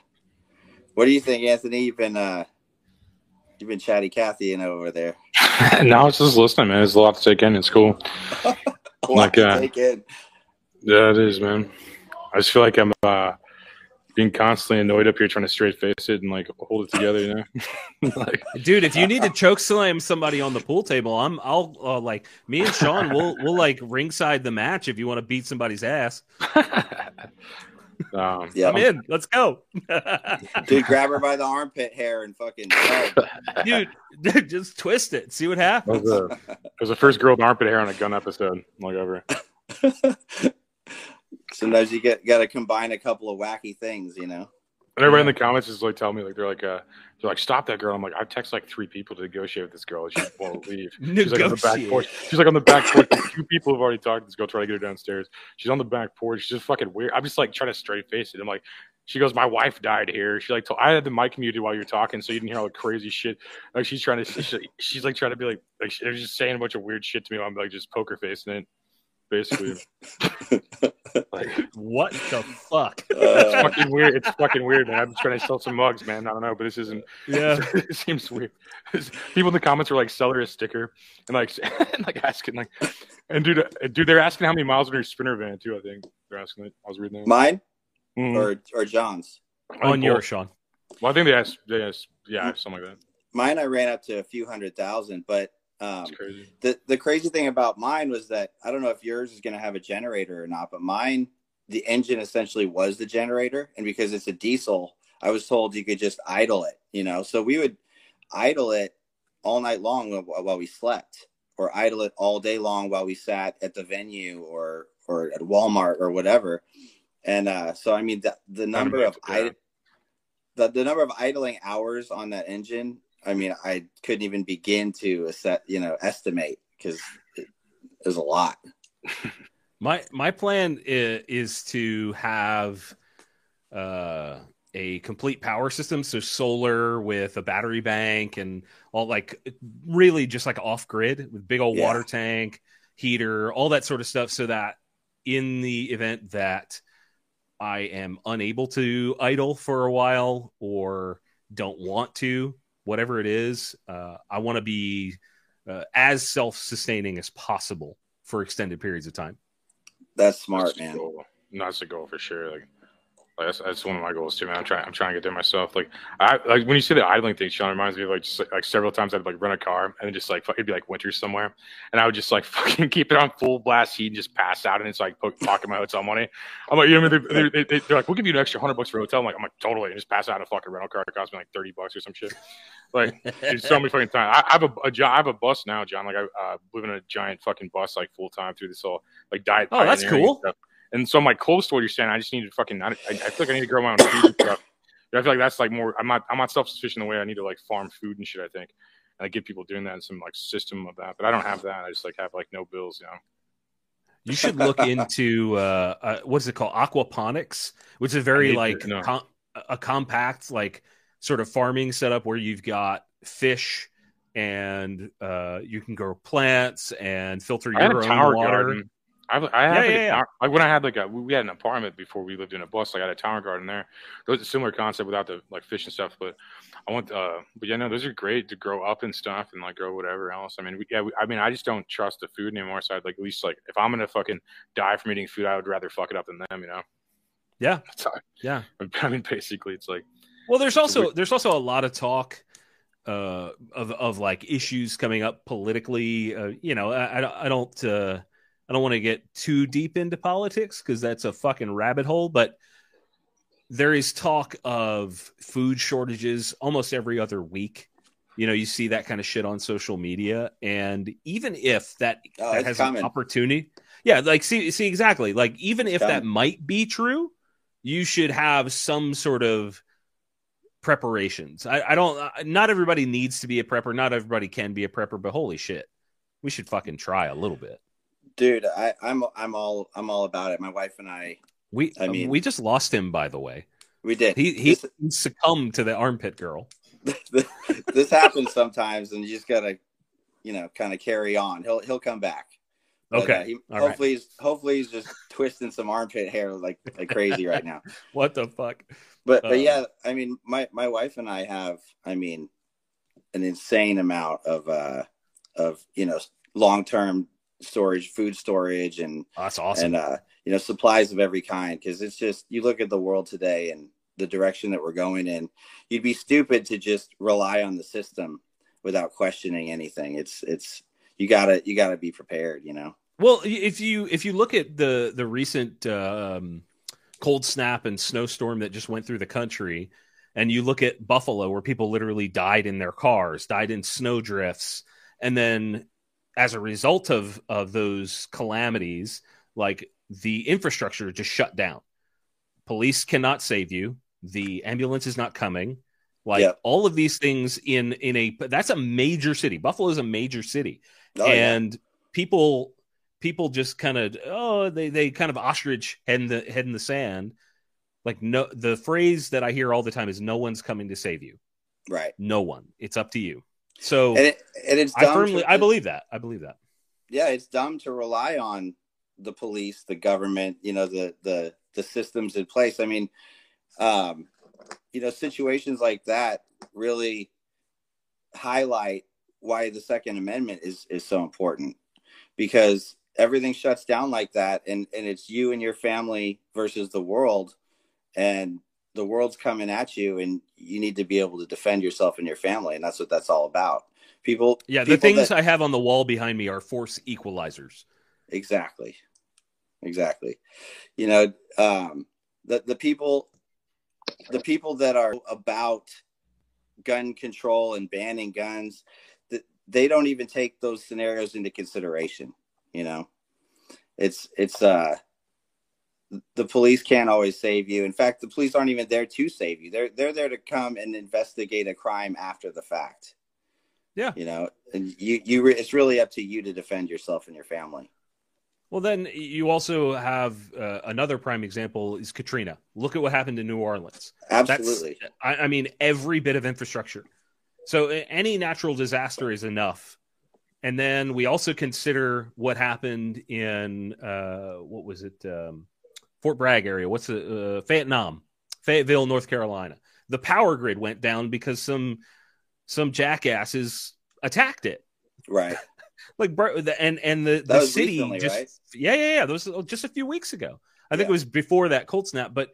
What do you think, Anthony? You've been uh you've been chatty Cathy in over there. no, I was just listening, man. There's a lot to take in. It's cool. like, uh, Take it. yeah, it is, man. I just feel like I'm uh, being constantly annoyed up here, trying to straight face it and like hold it together. You know, like, Dude, if you need to choke slam somebody on the pool table, I'm I'll uh, like me and Sean will we'll like ringside the match if you want to beat somebody's ass. Um, Yeah. I'm in. Let's go. Dude, grab her by the armpit hair and fucking Dude, just twist it. See what It happens. was, a, it was the first girl with armpit hair on a gun episode. I'm like over. Sometimes you get got to combine a couple of wacky things, you know. And everybody in the comments is like telling me like they're like uh they're like stop that girl. I'm like I text like three people to negotiate with this girl. She won't leave. She's like on the back porch. She's like on the back porch. Two people have already talked to this girl trying to get her downstairs. She's on the back porch. She's just fucking weird. I'm just like trying to straight face it. I'm like. She goes, my wife died here. She like, told, I had the mic muted while you're talking, so you didn't hear all the crazy shit. Like she's trying to, she, she's like trying to be like, like they're just saying a bunch of weird shit to me. I'm like just poker facing it, basically. like, What the fuck? it's Uh, fucking weird. It's fucking weird, man. I'm just trying to sell some mugs, man. I don't know, but this isn't. Yeah. it seems weird. People in the comments are like, "Sell her a sticker," and like, and like asking like, and dude, uh, dude, they're asking how many miles on your sprinter van too. I think they're asking it. I was reading that. Mine Mhm. or or John's. On yours, Sean. Well, I think they asked, they asked, yeah, something like that. Mine, I ran up to a few hundred thousand, but um, the the crazy thing about mine was that I don't know if yours is going to have a generator or not, but mine, the engine essentially was the generator, and because it's a diesel, I was told you could just idle it. You know, so we would idle it all night long while, we slept, or idle it all day long while we sat at the venue or or at Walmart or whatever. And uh, so, I mean, the, the number of yeah. id- the, the number of idling hours on that engine, I mean, I couldn't even begin to set, you know, estimate because it is a lot. My my plan is, is to have uh, a complete power system, so solar with a battery bank and all like really just like off grid with big old Yeah. water tank, heater, all that sort of stuff, so that in the event that I am unable to idle for a while or don't want to, whatever it is, uh, I want to be uh, as self sustaining as possible for extended periods of time. That's smart, That's the man. goal. No, that's the goal for sure. Like, like that's, that's one of my goals too, man. I'm trying. I'm trying to get there myself. Like, I like when you say the idling thing, Sean reminds me of like just like, several times I'd like rent a car and then just like it'd be like winter somewhere, and I would just like fucking keep it on full blast heat and just pass out, and it's like po- pocket my hotel money. I'm like, you know, what I mean? they, they, they, they're like, we'll give you an extra hundred bucks for a hotel. I'm like, I'm like, totally, and just pass out a fucking rental car. It cost me like thirty bucks or some shit. Like, it's so many fucking time. I, I have a, a job. I have a bus now, John. Like, I uh, live in a giant fucking bus like full time through this whole like diet. Oh, that's cool. stuff. And so I'm like close to what you're saying. I just need to fucking. I, I feel like I need to grow my own food stuff. I feel like that's like more. I'm not. I'm not self sufficient in the way I need to like farm food and shit. I think. And I get people doing that and some like system of that, but I don't have that. I just like have like no bills, you know. You should look into uh, uh, what's it called, aquaponics, which is very need to like com- a compact, like sort of farming setup where you've got fish and uh, you can grow plants and filter I your own water. garden. I, I had Yeah, like, yeah, yeah. like when I had like a we had an apartment before we lived in a bus. Like I had a tower garden there. It was a similar concept without the like fish and stuff. But I want, uh, but yeah, no, those are great to grow up and stuff and like grow whatever else. I mean, we, yeah, we, I mean, I just don't trust the food anymore. So I'd like at least like if I'm gonna fucking die from eating food, I would rather fuck it up than them. You know? Yeah, That's yeah. I mean, basically, it's like Well, there's also there's also a lot of talk uh, of of like issues coming up politically. Uh, you know, I, I don't- I don't uh, I don't want to get too deep into politics because that's a fucking rabbit hole. But there is talk of food shortages almost every other week. You know, you see that kind of shit on social media, and even if that, Oh, that has an opportunity, yeah, like see see exactly, like even if that might be true, you should have some sort of preparations. I, I don't. Not everybody needs to be a prepper. Not everybody can be a prepper. But holy shit, we should fucking try a little bit. Dude, I, I'm I'm all I'm all about it. My wife and I, We I mean- we just lost him. By the way, we did. he he This- succumbed to the armpit girl. this happens sometimes, and you just gotta, you know, kind of carry on. He'll he'll come back. But, Okay, uh, he, all right. hopefully, he's hopefully he's just twisting some armpit hair like like crazy right now. What the fuck? But but Uh, yeah, I mean, my my wife and I have, I mean, an insane amount of uh of you know long term storage, food storage, and That's awesome. and uh you know supplies of every kind because it's just you look at the world today and the direction that we're going in you'd be stupid to just rely on the system without questioning anything it's it's you gotta you gotta be prepared you know Well, if you if you look at the the recent um, cold snap and snowstorm that just went through the country, and you look at Buffalo, where people literally died in their cars, died in snowdrifts, and then as a result of of those calamities, like the infrastructure just shut down. Police cannot save you. The ambulance is not coming. Like all of these things in in a that's a major city. Buffalo is a major city Oh, yeah. and people people just kind of oh they they kind of ostrich head in the head in the sand like no the phrase that i hear all the time is no one's coming to save you right no one it's up to you so and, it, and it's i firmly to- i believe that. I believe that. Yeah it's dumb to rely on the police the government you know the the the systems in place. I mean um you know situations like that really highlight why the second amendment is is so important because everything shuts down like that and and it's you and your family versus the world. And the world's coming at you and you need to be able to defend yourself and your family and that's what that's all about. People Yeah, the people things that- I have on the wall behind me are force equalizers. exactly. Exactly. You know um the the people the people that are about gun control and banning guns th- they don't even take those scenarios into consideration you know? It's it's uh the police can't always save you in fact the police aren't even there to save you they're they're there to come and investigate a crime after the fact Yeah. you know and you you re- it's really up to you to defend yourself and your family Well, then you also have uh, another prime example is Katrina. Look at what happened in New Orleans. absolutely I, I mean, every bit of infrastructure. So any natural disaster is enough. And then we also consider what happened in uh, what was it, um, Fort Bragg area? What's it, uh, Vietnam, Fayetteville, North Carolina. The power grid went down because some some jackasses attacked it. right Like, bro, the, and and the, That the city recently, just right? yeah, yeah, yeah. That was just a few weeks ago. I think Yeah. it was before that cold snap, but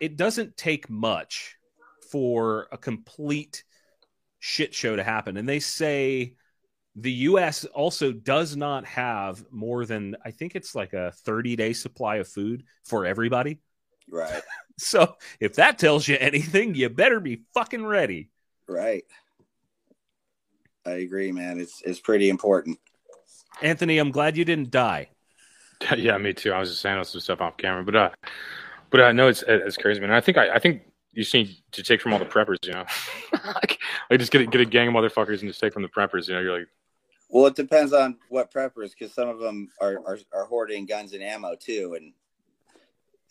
it doesn't take much for a complete shit show to happen. And they say the U.S. also does not have more than I think it's like a 30 day supply of food for everybody. right So if that tells you anything, you better be fucking ready. right i agree man it's it's pretty important Anthony, I'm glad you didn't die. yeah, me too. I was just saying some stuff off camera, but uh, but I know it's it's crazy, man. I think I, I think you just need to take from all the preppers, you know, like, like just get a, get a gang of motherfuckers and just take from the preppers. You know, you're like, well it depends on what preppers because some of them are, are are hoarding guns and ammo too and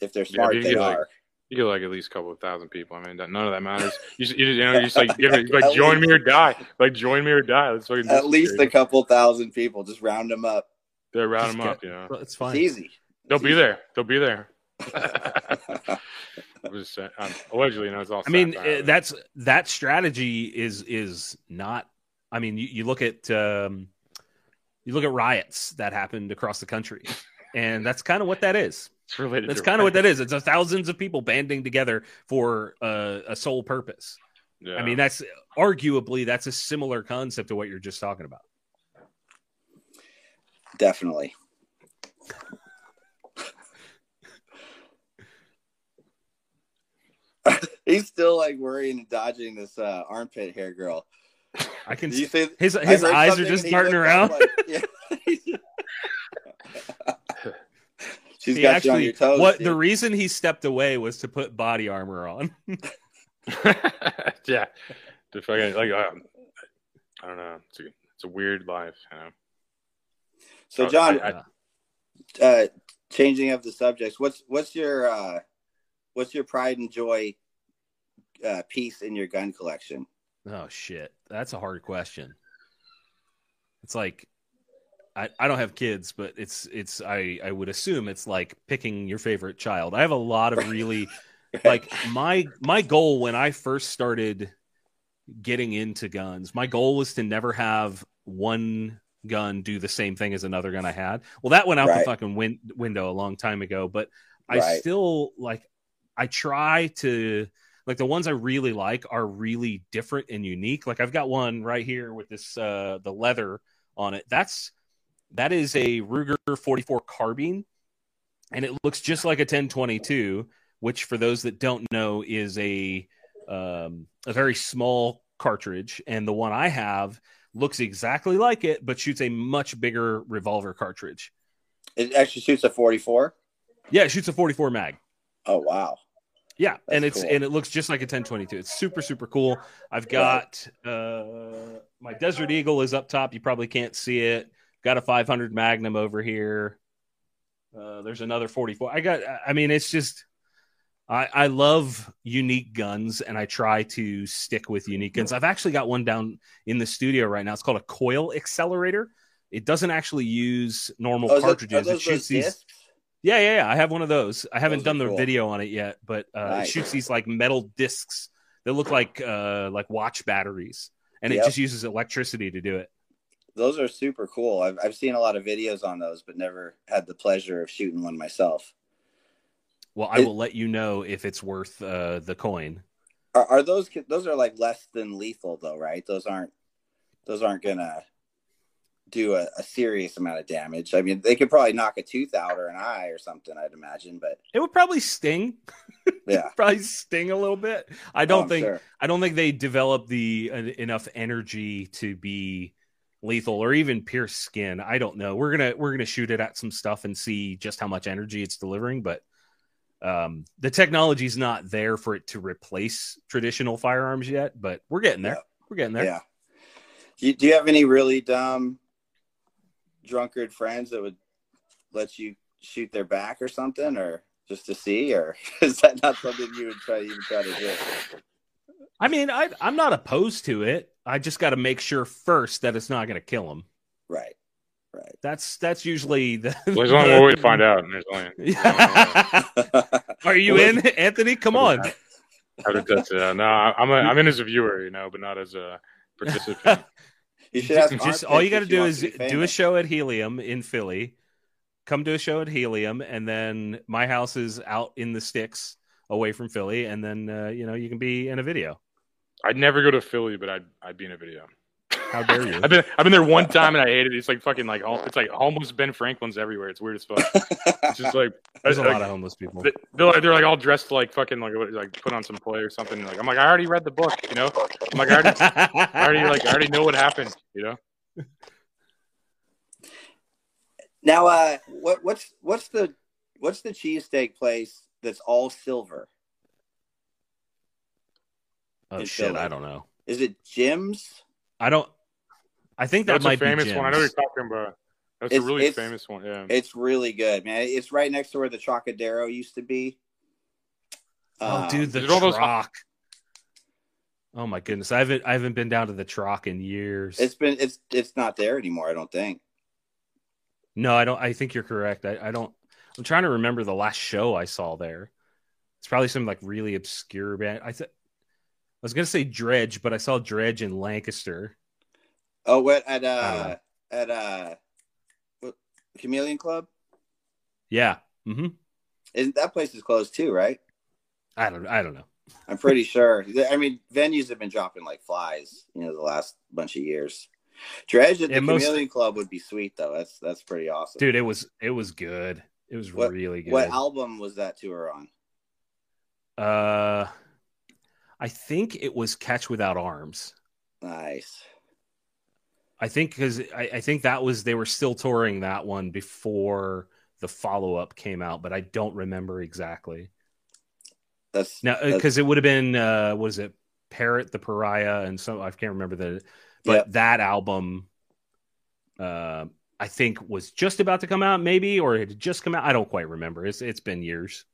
if they're smart you they like, are you get like at least a couple of thousand people. I mean, none of that matters. You just, you, just, you know, you just like give it, like At join me or die. Like join me or die. Let's fucking at least a couple thousand people just round them up they round Just them up. You know, Well, it's fine. it's easy they'll It's be easy. there. They'll be there. I was just saying, um, allegedly, you know, it's all. I mean, uh, that's that strategy is is not. I mean, you, you look at um, you look at riots that happened across the country, and that's kind of what that is. it's related. That's kind of what that is. It's a thousands of people banding together for uh, a sole purpose. Yeah. I mean, that's arguably that's a similar concept to what you're just talking about. definitely he's still like worrying and dodging this uh, armpit hair girl I can. You See, say his his eyes are just and darting around. up like- yeah. She's He got you on actually, your toes. what dude. the reason he stepped away was to put body armor on. yeah, to fucking like um, I don't know. It's a it's a weird life, you know. so, Oh, John, I- uh, changing of the subjects, what's what's your uh, what's your pride and joy uh, piece in your gun collection? Oh shit, that's a hard question. It's like I, I don't have kids, but it's it's I I would assume it's like picking your favorite child. I have a lot of really like my my goal when I first started getting into guns, my goal was to never have one gun do the same thing as another gun I had. Well, that went out the fucking win- window a long time ago, but I Right. still like I try to like the ones I really like are really different and unique. Like I've got one right here with this uh the leather on it. That's that is a Ruger 44 carbine and it looks just like a 1022, which for those that don't know is a um a very small cartridge and the one I have looks exactly like it but shoots a much bigger revolver cartridge. It actually shoots a 44. Yeah, it shoots a 44 mag. Oh wow. Yeah, and it's cool. and it looks just like a 1022. It's super super cool. I've got uh my Desert Eagle is up top. You probably can't see it. Got a 500 Magnum over here. Uh, there's another 44. I got. I mean, it's just. I, I love unique guns and I try to stick with unique guns. I've actually got one down in the studio right now. It's called a coil accelerator. It doesn't actually use normal Oh, cartridges. those it shoots these. discs? Yeah, yeah, yeah. I have one of those. I haven't Those done the cool. video on it yet, but uh, Nice. it shoots these like metal discs that look like uh, like watch batteries, and it just uses electricity to do it. Those are super cool. I've I've seen a lot of videos on those, but never had the pleasure of shooting one myself. Well, I It- will let you know if it's worth uh, the coin. Are, are those those are like less than lethal though, right? Those aren't those aren't gonna do a, a serious amount of damage. I mean, they could probably knock a tooth out or an eye or something. I'd imagine, but It would probably sting. yeah, probably sting a little bit. I Oh, don't I'm think sure. I don't think they develop the uh, enough energy to be lethal or even pierce skin. I don't know. We're gonna we're gonna shoot it at some stuff and see just how much energy it's delivering, but um, the technology's not there for it to replace traditional firearms yet. But we're getting there. Yeah. We're getting there. yeah. Do you, do you have any really dumb drunkard friends that would let you shoot their back or something, or just to see, or is that not something you would try even try to do? I mean, I, I'm not opposed to it. I just got to make sure first that it's not going to kill them. Right, right. That's that's usually the. Well, there's only one way to find out. and There's only Are you in, Anthony? Come on. how to test it out. No, I'm a, I'm in as a viewer, you know, but not as a participant. You should ask Just all you got to do is to do a show at Helium in Philly. Come to a show at Helium, and then my house is out in the sticks, away from Philly, and then uh, you know you can be in a video. I'd never go to Philly, but I'd I'd be in a video. How dare you? I've been I've been there one time and I hated it. It's like fucking like it's like almost Ben Franklin's everywhere. It's weird as fuck. It's just like There's a like, lot of homeless people. they- They're like, they're like all dressed like fucking like what- like put on some play or something. Like I'm like I already read the book, you know. I'm like I already I already like I already know what happened, you know. Now, uh, what what's what's the what's the cheesesteak place that's all silver? oh shit, Philly? I don't know. Is it Jim's? I don't. I think that That's might a famous be one. I know Jim's. you're talking about. That's It's- a really famous one. Yeah. It's really good, man. It's right next to where the Trocadero used to be. Oh, Um, dude, the Is it all those- Troc. Oh my goodness, I haven't I haven't been down to the Troc in years. it's been it's it's not there anymore. I don't think. No, I don't. I think you're correct. I, I don't. I'm trying to remember the last show I saw there. It's probably some like really obscure band. I th- I was gonna say Dredg, but I saw Dredg in Lancaster. Oh, what at I uh at uh what, Chameleon Club? Yeah. Mm-hmm. Isn't that place is closed too? Right. I don't. I don't know. I'm pretty sure. I mean, venues have been dropping like flies, you know, the last bunch of years. Dredg at the most- Chameleon Club would be sweet though. That's that's pretty awesome. Dude, it was it was good. It was What- really good. what album was that tour on? uh, I think it was Catch Without Arms. Nice. I think because I, I think that was they were still touring that one before the follow up came out, but I don't remember exactly. That's Now, because it would have been, uh, what is it, Parrot the Pariah, and so I can't remember the, but Yep. that album, uh, I think was just about to come out, maybe, or it had just come out. I don't quite remember. It's it's been years.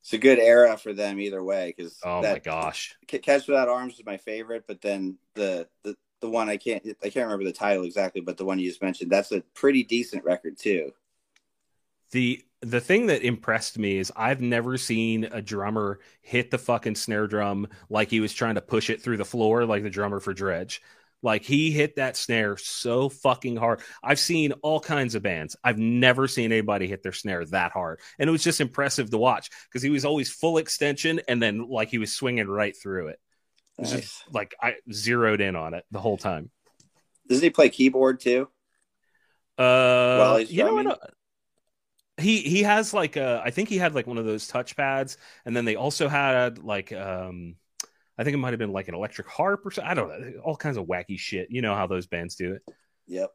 it's a good era for them either way. Because Oh that, my gosh, Ca- Catch Without Arms is my favorite, but then the the the one I can't I can't remember the title exactly, but the one you just mentioned that's a pretty decent record too. the the thing that impressed me is I've never seen a drummer hit the fucking snare drum like he was trying to push it through the floor, like the drummer for Dredg. Like he hit that snare so fucking hard. I've seen all kinds of bands. I've never seen anybody hit their snare that hard. And it was just impressive to watch because he was always full extension and then like he was swinging right through it. Nice. just like I zeroed in on it the whole time. Doesn't he play keyboard too? Uh, While he's you know what? uh, He he has like uh I think he had like one of those touch pads, and then they also had like um I think it might have been like an electric harp or something. I don't know, all kinds of wacky shit. You know how those bands do it. Yep.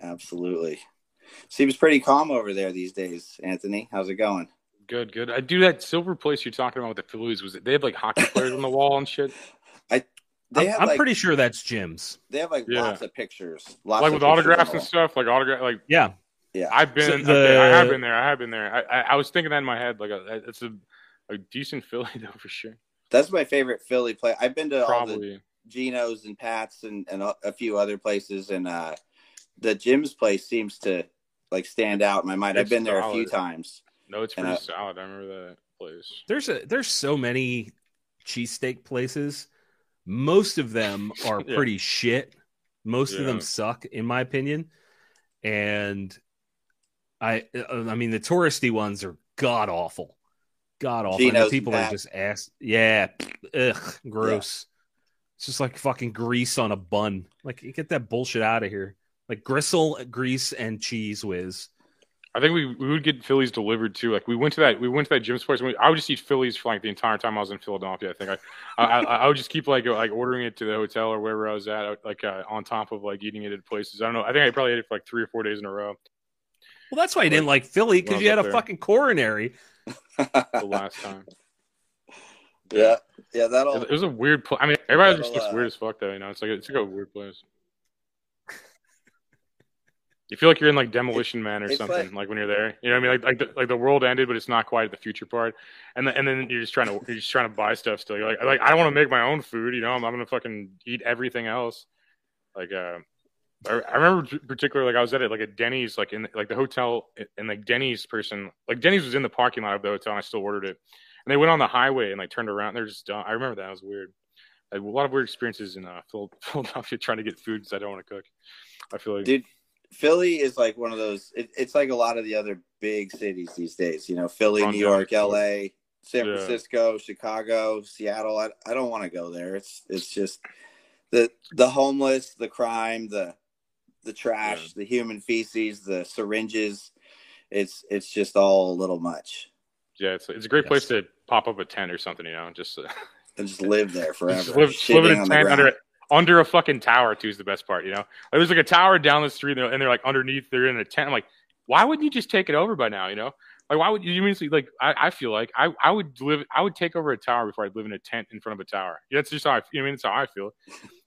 Absolutely. Seems pretty calm over there these days, Anthony. How's it going? Good, good. I do that silver place you're talking about with the Phillies. Was it? They have like hockey players on the wall and shit. They I'm, have I'm like pretty sure that's Jim's. they have like Yeah. lots of pictures, lots like with pictures autographs and stuff. Like autograph. Like Yeah, Yeah. I've been. So I've been- I have been there. I have been there. I, I, I was thinking that in my head. Like a, it's a, a decent Philly though for sure. That's my favorite Philly play. I've been to all the Geno's and Pat's and, and a, a few other places, and uh, the Jim's place seems to like stand out in my mind. I've It's been there a few times. No, it's And pretty I- solid. I remember that place. there's a there's so many cheesesteak places. Most of them are Yeah. pretty shit. Most of them suck, in my opinion. And I uh, I mean the touristy ones are god awful, god awful. And the Geno's people are just ass. Yeah, ugh, gross. It's just like fucking grease on a bun. Like get that bullshit out of here. Like gristle, grease, and cheese whiz. I think we, we would get Phillies delivered too. Like we went to that we went to that Jim's place. And we, I would just eat Phillies for like the entire time I was in Philadelphia. I think I I, I, I would just keep like like ordering it to the hotel or wherever I was at, I like uh, on top of like eating it at places. I don't know. I think I probably ate it for like three or four days in a row. Well, that's why you didn't like Philly because you had a there. fucking coronary. The last time Yeah, yeah, that'll. it, it was a weird. Pl- I mean, everybody That'll, just uh, weird as fuck though. You know, it's like it's like a weird place. You feel like you're in like Demolition Man or It's something, like- like, when you're there. You know what I mean? Like like the, like the world ended, but it's not quite the future part. And then, and then you're just trying to you're just trying to buy stuff still. You're like like I don't want to make my own food. You know, I'm, I'm gonna fucking eat everything else. Like uh, I, I remember particularly like I was at it like at Denny's, like in like the hotel, and like Denny's person, like Denny's was in the parking lot of the hotel, and I still ordered it. And they went on the highway and like turned around. And they're just. I remember that it was weird. Like, a lot of weird experiences in uh, Philadelphia trying to get food because I don't want to cook. I feel like Dude, Philly is like one of those. It, it's like a lot of the other big cities these days. You know, Philly, Run New down. York, L.A., San Yeah. Francisco, Chicago, Seattle. I, I don't want to go there. It's it's just the the homeless, the crime, the the trash, the human feces, the syringes. It's it's just all a little much. yeah, it's it's a great place to pop up a tent or something. You know, just uh, And just live there forever. Just live, live in a tent under ground. Under a fucking tower too is the best part. You know, like, there's like a tower down the street, and they're like underneath. They're in a tent. I'm like, why wouldn't you just take it over by now? You know, like why would you immediately like? I, I feel like I, I would live. I would take over a tower before I'd live in a tent in front of a tower. Yeah, that's just how I. You know, I mean, that's how I feel.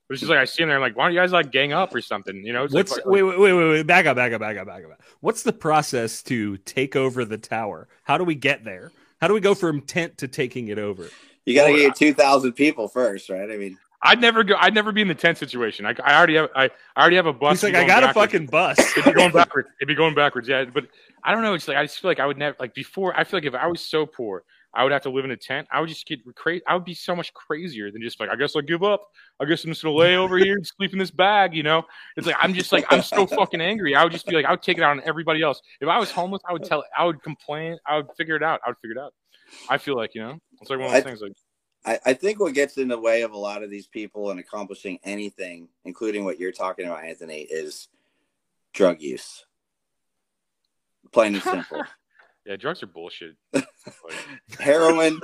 But it's just like I see them there, I'm like, why don't you guys like gang up or something? You know, it's like- What's wait, wait, wait, wait, wait, back up, back up, back up, back up. What's the process to take over the tower? How do we get there? How do we go from tent to taking it over? You got to get two thousand people first, right? I mean, I'd never go. I'd never be in the tent situation. I, I already have. I, I already have a bus. He's like, I got a fucking bus. It'd be going backwards. It'd be going backwards. Yeah, but I don't know. It's like I just feel like I would never like before. I feel like if I was so poor, I would have to live in a tent. I would just get crazy. I would be so much crazier than just like I guess I'll give up. I guess I'm just gonna lay over here and sleep in this bag. You know, it's like I'm just like I'm so fucking angry. I would just be like I would take it out on everybody else. If I was homeless, I would tell. I would complain. I would figure it out. I would figure it out. I feel like you know, it's like one of those I- things. Like I, I think what gets in the way of a lot of these people and accomplishing anything, including what you're talking about, Anthony, is drug use. Plain and simple. yeah, drugs are bullshit. heroin,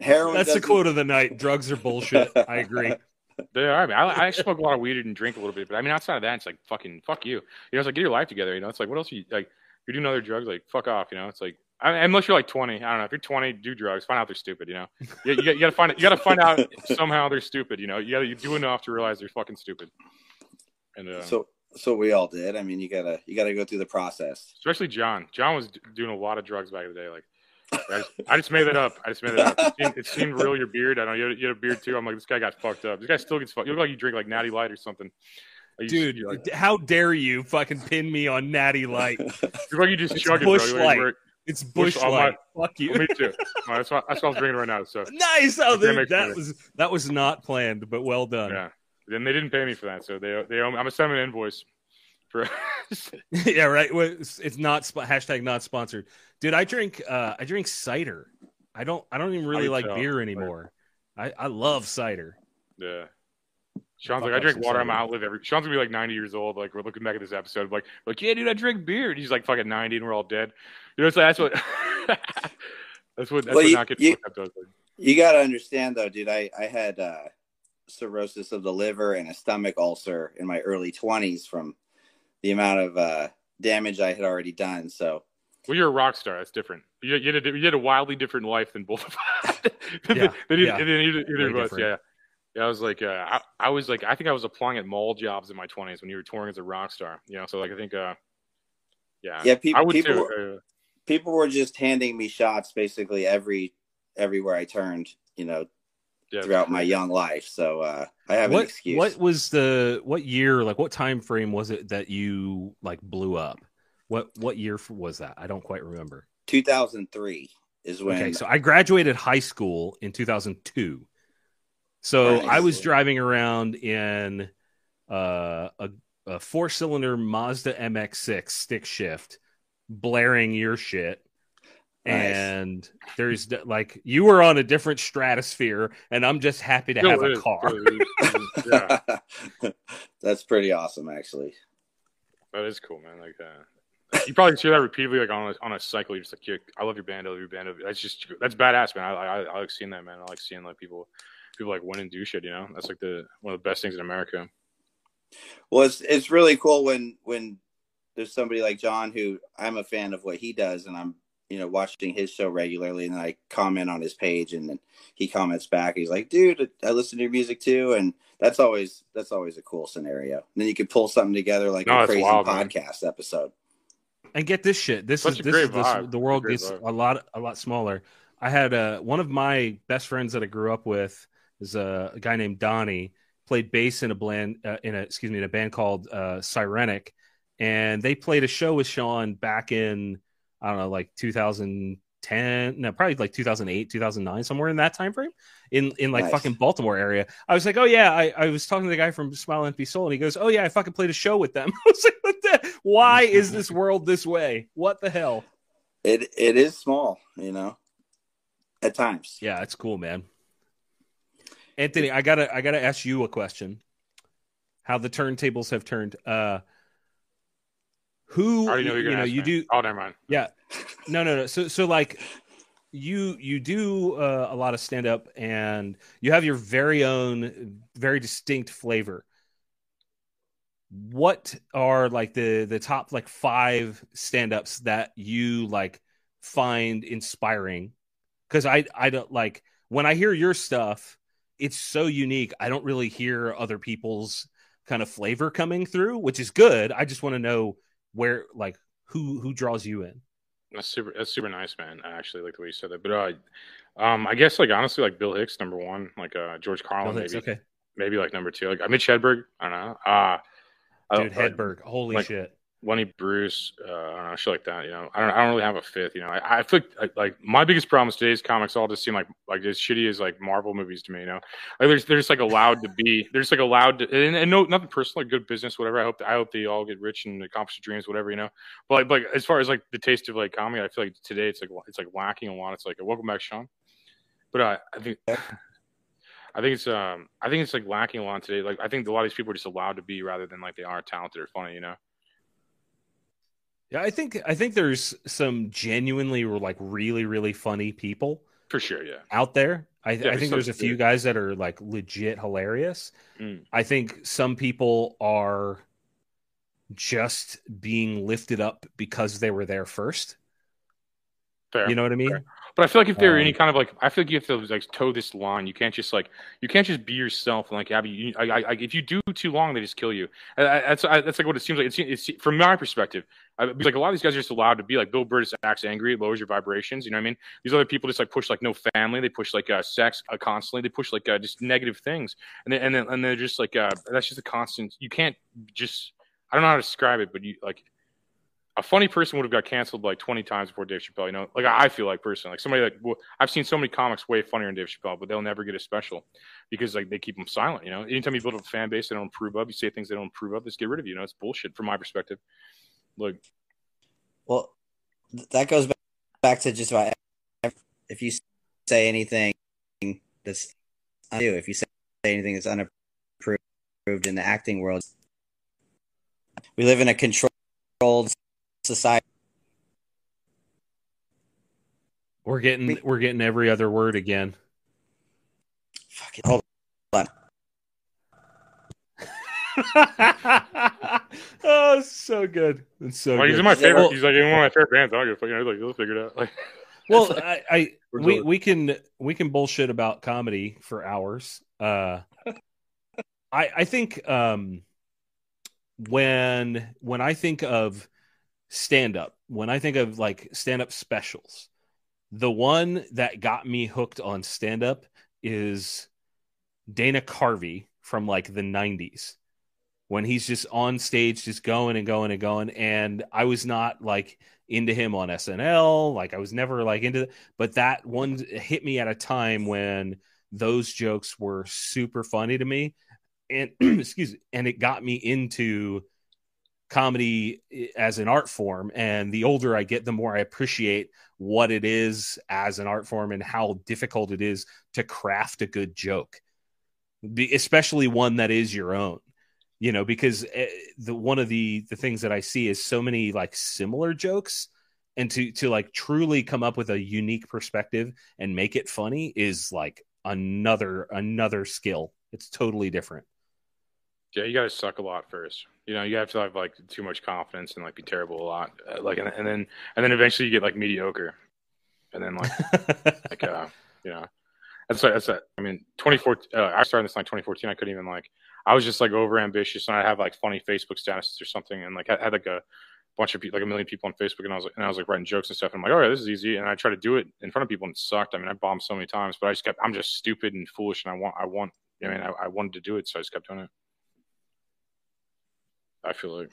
heroin. That's the doesn't- quote of the night. Drugs are bullshit. I agree. They are. I mean, I, I smoke a lot of weed and drink a little bit, but I mean, outside of that, it's like fucking fuck you. You know, it's like get your life together. You know, it's like what else? Are you like you're doing other drugs? Like fuck off. You know, it's like I unless you're like 20. I don't know. If you're 20, do drugs. Find out they're stupid. You know, you, you, got, you got to find you got to find out somehow they're stupid. You know, you got to do enough to realize they're fucking stupid. And uh, So, so we all did. I mean, you gotta, you gotta go through the process. especially John. John was d- doing a lot of drugs back in the day. Like, I just, I just made that up. I just made that up. It seemed, it seemed real. Your beard. I don't know you had, you had a beard too. I'm like, this guy got fucked up. This guy still gets fucked. You look like you drink like Natty Light or something. Like, you- Dude, like, how dare you fucking pin me on Natty Light? You're like you just It's chug it, bro. You look like Light. you're- It's Bush- oh, Light. Fuck you. Me too. Oh, that's, what, that's what I was drinking right now. So nice. Oh, that was that was not planned, but well done. Yeah. Then they didn't pay me for that, so they they owe me, I'm send an invoice for. yeah, right. It's, not hashtag not sponsored, dude. I drink uh I drink cider. I don't I don't even really like beer anymore. I I love cider. yeah. Sean's like, I drink water. I'm out outlive every. Sean's gonna be like 90 years old. Like we're looking back at this episode, like, like yeah, dude, I drink beer. And he's like fucking 90, and we're all dead. You know, so that's what. that's what. That's Well, what you- not getting you- fucked up does. You gotta understand though, dude. I, I had uh, cirrhosis of the liver and a stomach ulcer in my early 20s from the amount of uh, damage I had already done. So Well, you're a rock star. That's different. You, you, had, a, you had a wildly different life than both of us. Yeah, than yeah. than either, either Very of us. different. Yeah. Yeah, I was like, uh, I, I was like, I think I was applying at mall jobs in my 20s when you were touring as a rock star. You know, so like, I think, uh, yeah, Yeah, peop- I would people too. were- Uh, people were just handing me shots basically every everywhere I turned. You know, yeah, throughout my young life. So uh, I have an What excuse. what was the what year like what time frame was it that you like blew up? What what year was that? I don't quite remember. 2003 is when. Okay, so I graduated high school in 2002. So Nice. I was driving around in uh, a, a four cylinder Mazda MX6 stick shift blaring your shit. Nice. And there's like you were on a different stratosphere, and I'm just happy to Still have a car. yeah, That's pretty awesome, actually. that is cool, man. Like, uh, you probably hear that repeatedly, like on a, on a cycle. You're just like, yeah, I love your band, I love your band. That's just that's badass, man. I, I I like seeing that, man. I like seeing like people people like win and do shit. You know, that's like the one of the best things in America. Well, it's it's really cool when when there's somebody like John who I'm a fan of what he does, and I'm you know watching his show regularly, and I comment on his page, and then he comments back. He's like, "Dude, I listen to your music too," and that's always that's always a cool scenario. And then you could pull something together like No, a crazy wild, man. podcast episode. and get this shit. This Such is this is this, the world Great gets vibe. a lot a lot smaller. I had uh, one of my best friends that I grew up with is a, a guy named Donnie. Played bass in a band uh, in a excuse me in a band called uh, Sirenic, and they played a show with Sean back in I don't know like 2010 no probably like 2008 2009 somewhere in that time frame in in like Nice. fucking Baltimore area. I was like, oh yeah, I, I was talking to the guy from Smile Empty Soul, and he goes, oh yeah, I fucking played a show with them. I was like, what the? Why is this world this way? What the hell? It it is small, you know, at times. Yeah, it's cool, man. Anthony, I gotta I gotta ask you a question. How the turntables have turned. Uh who I already know you you're gonna know you me. do Oh, never mind. yeah no no no so so like you you do uh, a lot of stand up and you have your very own very distinct flavor what are like the the top like five stand-ups that you like find inspiring because i i don't like when i hear your stuff it's so unique i don't really hear other people's kind of flavor coming through which is good i just want to know where like who who draws you in That's super. That's super nice, man. I actually like the way you said that. But uh, um, I guess like honestly, like Bill Hicks, number one. Like uh, George Carlin, Hicks, maybe okay maybe like number two. Like uh, Mitch Hedberg. I don't know. Uh, dude don't- hedberg holy like- shit Lenny Bruce, uh, I don't know, shit like that. You know, I don't, I don't really have a fifth. You know, I, I feel like, like my biggest problem with today's comics all just seem like like as shitty as like Marvel movies to me. You know, like there's they're just like allowed to be, they're just like allowed to, and, and no nothing personal, like good business, whatever. I hope I hope they all get rich and accomplish their dreams, whatever. You know, but like, but like as far as like the taste of like comedy, I feel like today it's like it's like lacking a lot. It's like welcome back, Sean. But uh, I think. I think it's um I think it's like lacking a lot today. Like I think a lot of these people are just allowed to be rather than like they are talented or funny, you know. Yeah i think i think there's some genuinely like really really funny people For sure, yeah. out there i, Yeah, I think there's a few good. guys that are like legit hilarious Mm. I think some people are just being lifted up because they were there first. Fair. You know what I mean? Fair. But I feel like if there are any Um, kind of like, I feel like you have to like toe this line. You can't just like, you can't just be yourself. And like, Abby, you, I, I, if you do too long, they just kill you. I, I, that's I, that's like what it seems like. It's, it's from my perspective. I, like a lot of these guys are just allowed to be like Bill Burr just acts angry, it lowers your vibrations. You know what I mean? These other people just like push like no family. They push like uh, sex uh, constantly. They push like uh, just negative things, and then, and then and they're just like uh, that's just a constant. You can't just. I don't know how to describe it, but you like a funny person would have got canceled like 20 times before Dave Chappelle. You know, like I feel like personally, like somebody like well, I've seen so many comics way funnier than Dave Chappelle, but they'll never get a special because like they keep them silent. You know, anytime you build a fan base, they don't improve up. You say things they don't improve up, just get rid of you. You know, it's bullshit from my perspective. Look, Well, that goes back, to just about if you say anything that's untrue, if you say anything that's unapproved in the acting world, we live in a controlled society. We're getting we're getting every other word again. Fuck it. Hold on. oh, so good. It's so like, good. he's my favorite. Well, he's like one of my favorite bands. I don't give a fuck. You know, like you'll figure it out. Like, well I, I We're we, we can we can bullshit about comedy for hours. Uh I I think um when when I think of stand up, when I think of like stand up specials, the one that got me hooked on stand up is Dana Carvey from like the 90s when he's just on stage just going and going and going. And I was not like into him on SNL like I was never like into but that one hit me at a time when those jokes were super funny to me. And excuse me and it got me into comedy as an art form and the older i get the more i appreciate what it is as an art form and how difficult it is to craft a good joke especially one that is your own you know because eh, the one of the the things that i see is so many like similar jokes and to to like truly come up with a unique perspective and make it funny is like another another skill. It's totally different Yeah, you gotta suck a lot first. You know, you have to have like too much confidence and like be terrible a lot. Uh, like, and, and then and then eventually you get like mediocre, and then like like uh, you know, that's what that's what, I mean. 2014. Uh, I started this like 2014. I couldn't even like. I was just like over ambitious, and I have like funny Facebook statuses or something, and like I had like a bunch of people, like a million people on Facebook, and I was like, and I was like writing jokes and stuff. And I'm like, oh yeah, this is easy. And I tried to do it in front of people, and it sucked. I mean, I bombed so many times, but I just kept. I'm just stupid and foolish, and I want. I want. I mean, I, I wanted to do it, so I just kept doing it. I feel like.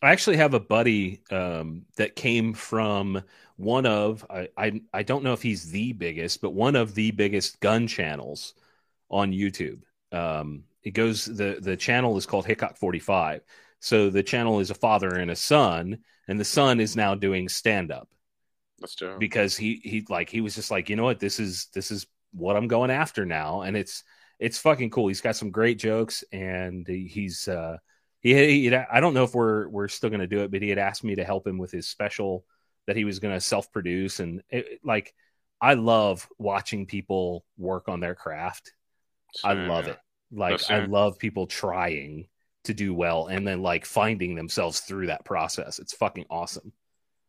I actually have a buddy um, that came from one of I, I I don't know if he's the biggest, but one of the biggest gun channels on YouTube. Um, it goes the the channel is called Hickok Forty Five. So the channel is a father and a son, and the son is now doing stand up do it. because he he like he was just like you know what this is this is what I'm going after now, and it's it's fucking cool. He's got some great jokes, and he's uh he, he I don't know if we're we're still going to do it, but he had asked me to help him with his special that he was going to self produce, and it, like I love watching people work on their craft. I love yeah. it. Like I love people trying to do well and then like finding themselves through that process. It's fucking awesome.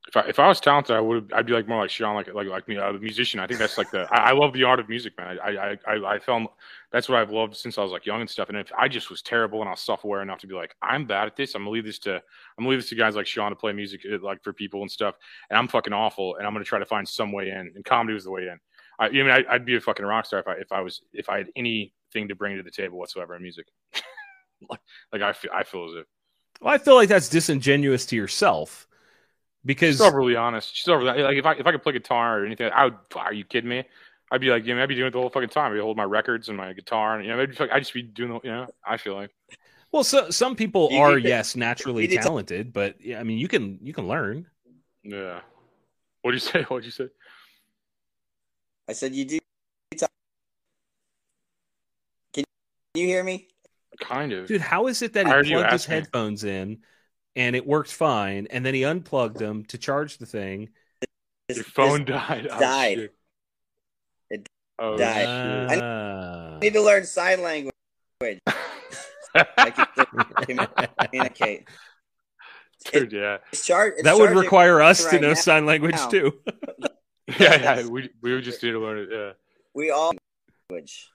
If I, if I was talented, I would I'd be like more like Sean, like like like me, a musician. I think that's like the I, I love the art of music, man. I I I, I found that's what I've loved since I was like young and stuff. And if I just was terrible and I was self aware enough to be like, I'm bad at this. I'm gonna leave this to I'm gonna leave this to guys like Sean to play music uh, like for people and stuff. And I'm fucking awful, and I'm gonna try to find some way in. And comedy was the way in. I, I mean, I, I'd be a fucking rock star if I if I was if I had anything to bring to the table whatsoever in music. like, like I feel I feel as if Well, I feel like that's disingenuous to yourself because She's overly honest. She's overly like if I if I could play guitar or anything, I would. Are you kidding me? I'd be like, you know, I'd be doing it the whole fucking time. I'd hold my records and my guitar, and you know, I'd, be, like- I'd just be doing, the, you know, I feel like. well, so some people You are yes naturally you to- talented, but yeah, I mean you can you can learn. Yeah. What'd you say? What'd you say? I said you do. Can you hear me? Kind of. Dude, how is it that I he plugged his ask me. headphones in and it worked fine, and then he unplugged them to charge the thing? Your phone this died. Oh, died. It oh, died. shit. Ah. I need to learn sign language. I can communicate. Dude, yeah. It's char- it's that would require us to know now. sign language now. too. Yeah, yeah. We, we would just need to learn it. Yeah. We all language.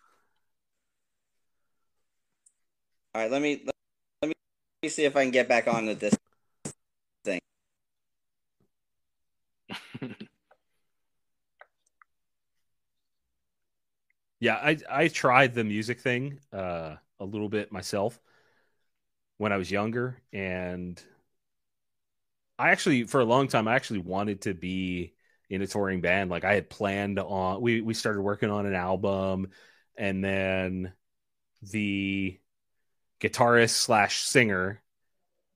All right, let me let, let me see if I can get back on with this thing. Yeah, I I tried the music thing uh, a little bit myself when I was younger, and I actually for a long time I actually wanted to be in a touring band. Like I had planned on we we started working on an album, and then the guitarist slash singer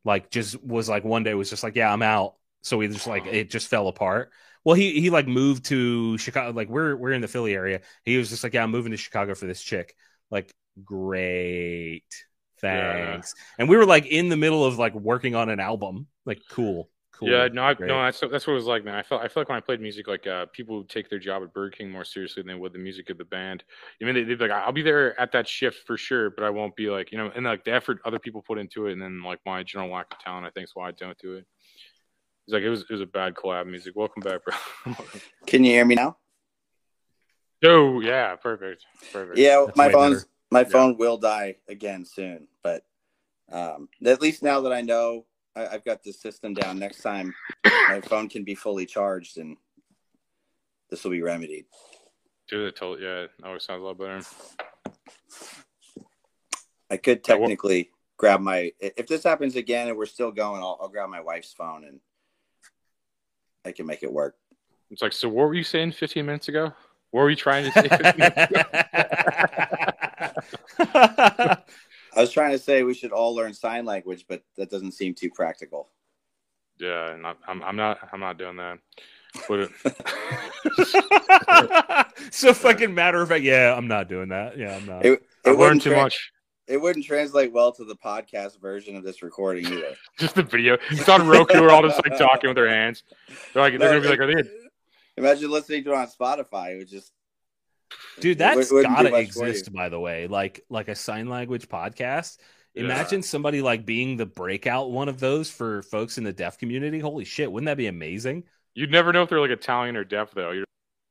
like just was like one day was just like yeah I'm out. So we just like it just fell apart. Well, he he like moved to Chicago. Like we're we're in the Philly area. He was just like, yeah, I'm moving to Chicago for this chick. Like, great, thanks. And we were like in the middle of like working on an album. Like, cool, cool. Yeah, no, I, great. no, that's that's what it was like, man. I felt I felt like when I played music, like uh, people would take their job at Burger King more seriously than they would the music of the band. I mean, they, they'd be like, "I'll be there at that shift for sure, but I won't be like, you know, and like the effort other people put into it, and then like my general lack of talent, I think, is why I don't do it. It's like it was it was a bad collab music. Welcome back, bro. Can you hear me now? oh yeah, perfect, perfect. Yeah, That's my way phone's better. my Yeah. phone will die again soon, but um, at least now that I know I, I've got the system down, next time my phone can be fully charged, and this will be remedied. Dude, it told, yeah, it always sounds a lot better. I could Yeah, well- technically grab my if this happens again and we're still going, I'll, I'll grab my wife's phone and I can make it work. It's like, so what were you saying 15 minutes ago? What were you trying to say? 15 minutes ago? I was trying to say we should all learn sign language, but that doesn't seem too practical. Yeah, and I, I'm I'm not I'm not doing that. But it, so fucking matter of fact. Yeah, I'm not doing that. Yeah, I'm not. It, it I've learned wouldn't too tra- much. It wouldn't translate well to the podcast version of this recording either. Just the video. It's on Roku. We're all just like talking with their hands. They're like they're No, gonna be like, are they? Imagine listening to it on Spotify. It would just Dude, it wou- that's wouldn't gotta much exist, by the way. Like like a sign language podcast. Yeah. Imagine somebody like being the breakout one of those for folks in the deaf community. Holy shit, wouldn't that be amazing? You'd never know if they're like Italian or deaf though. You're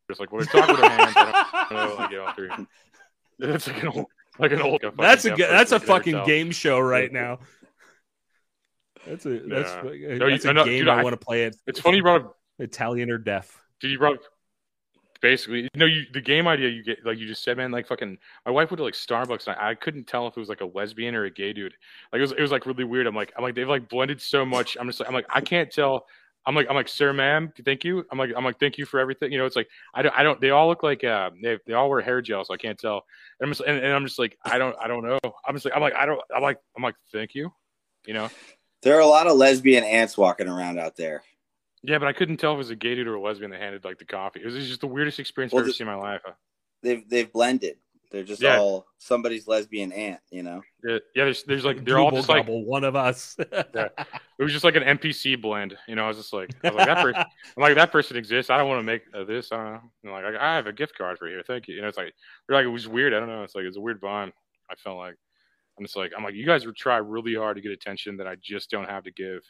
just like when they're talking with their hands. I don't know. Like, you know, if they're- like an old, like an old. That's a fucking good, that's a person, you can never fucking tell. game show right now. That's a that's, Yeah. fu- No, you- a no, game dude, I, I- want to play. It It's funny you brought up Italian or deaf. Did you brought up- basically you know you the game idea you get like you just said man like fucking my wife went to like Starbucks and I, I couldn't tell if it was like a lesbian or a gay dude like it was it was like really weird I'm like I'm like they've like blended so much I'm just like I'm like I can't tell I'm like I'm like sir ma'am thank you I'm like I'm like thank you for everything you know it's like I don't I don't they all look like uh they they all wear hair gel so I can't tell and I'm just and, and I'm just like I don't I don't know I'm just like I'm like I don't I'm like I'm like thank you you know There are a lot of lesbian ants walking around out there. Yeah but I couldn't tell if it was a gay dude or a lesbian that handed like the coffee it was just the weirdest experience Well, I've ever seen in my life They've they've blended. They're just Yeah. all somebody's lesbian aunt, you know. Yeah, yeah. There's, there's like they're all Google just like one of us. yeah. It was just like an NPC blend. You know, I was just like, I was like that person. I'm like that person exists. I don't want to make uh, this. I don't know. And like I, I have a gift card for you. Thank you. You know, it's like we're like it was weird. I don't know. It's like it's a weird bond. I felt like I'm just like I'm like you guys would try really hard to get attention that I just don't have to give.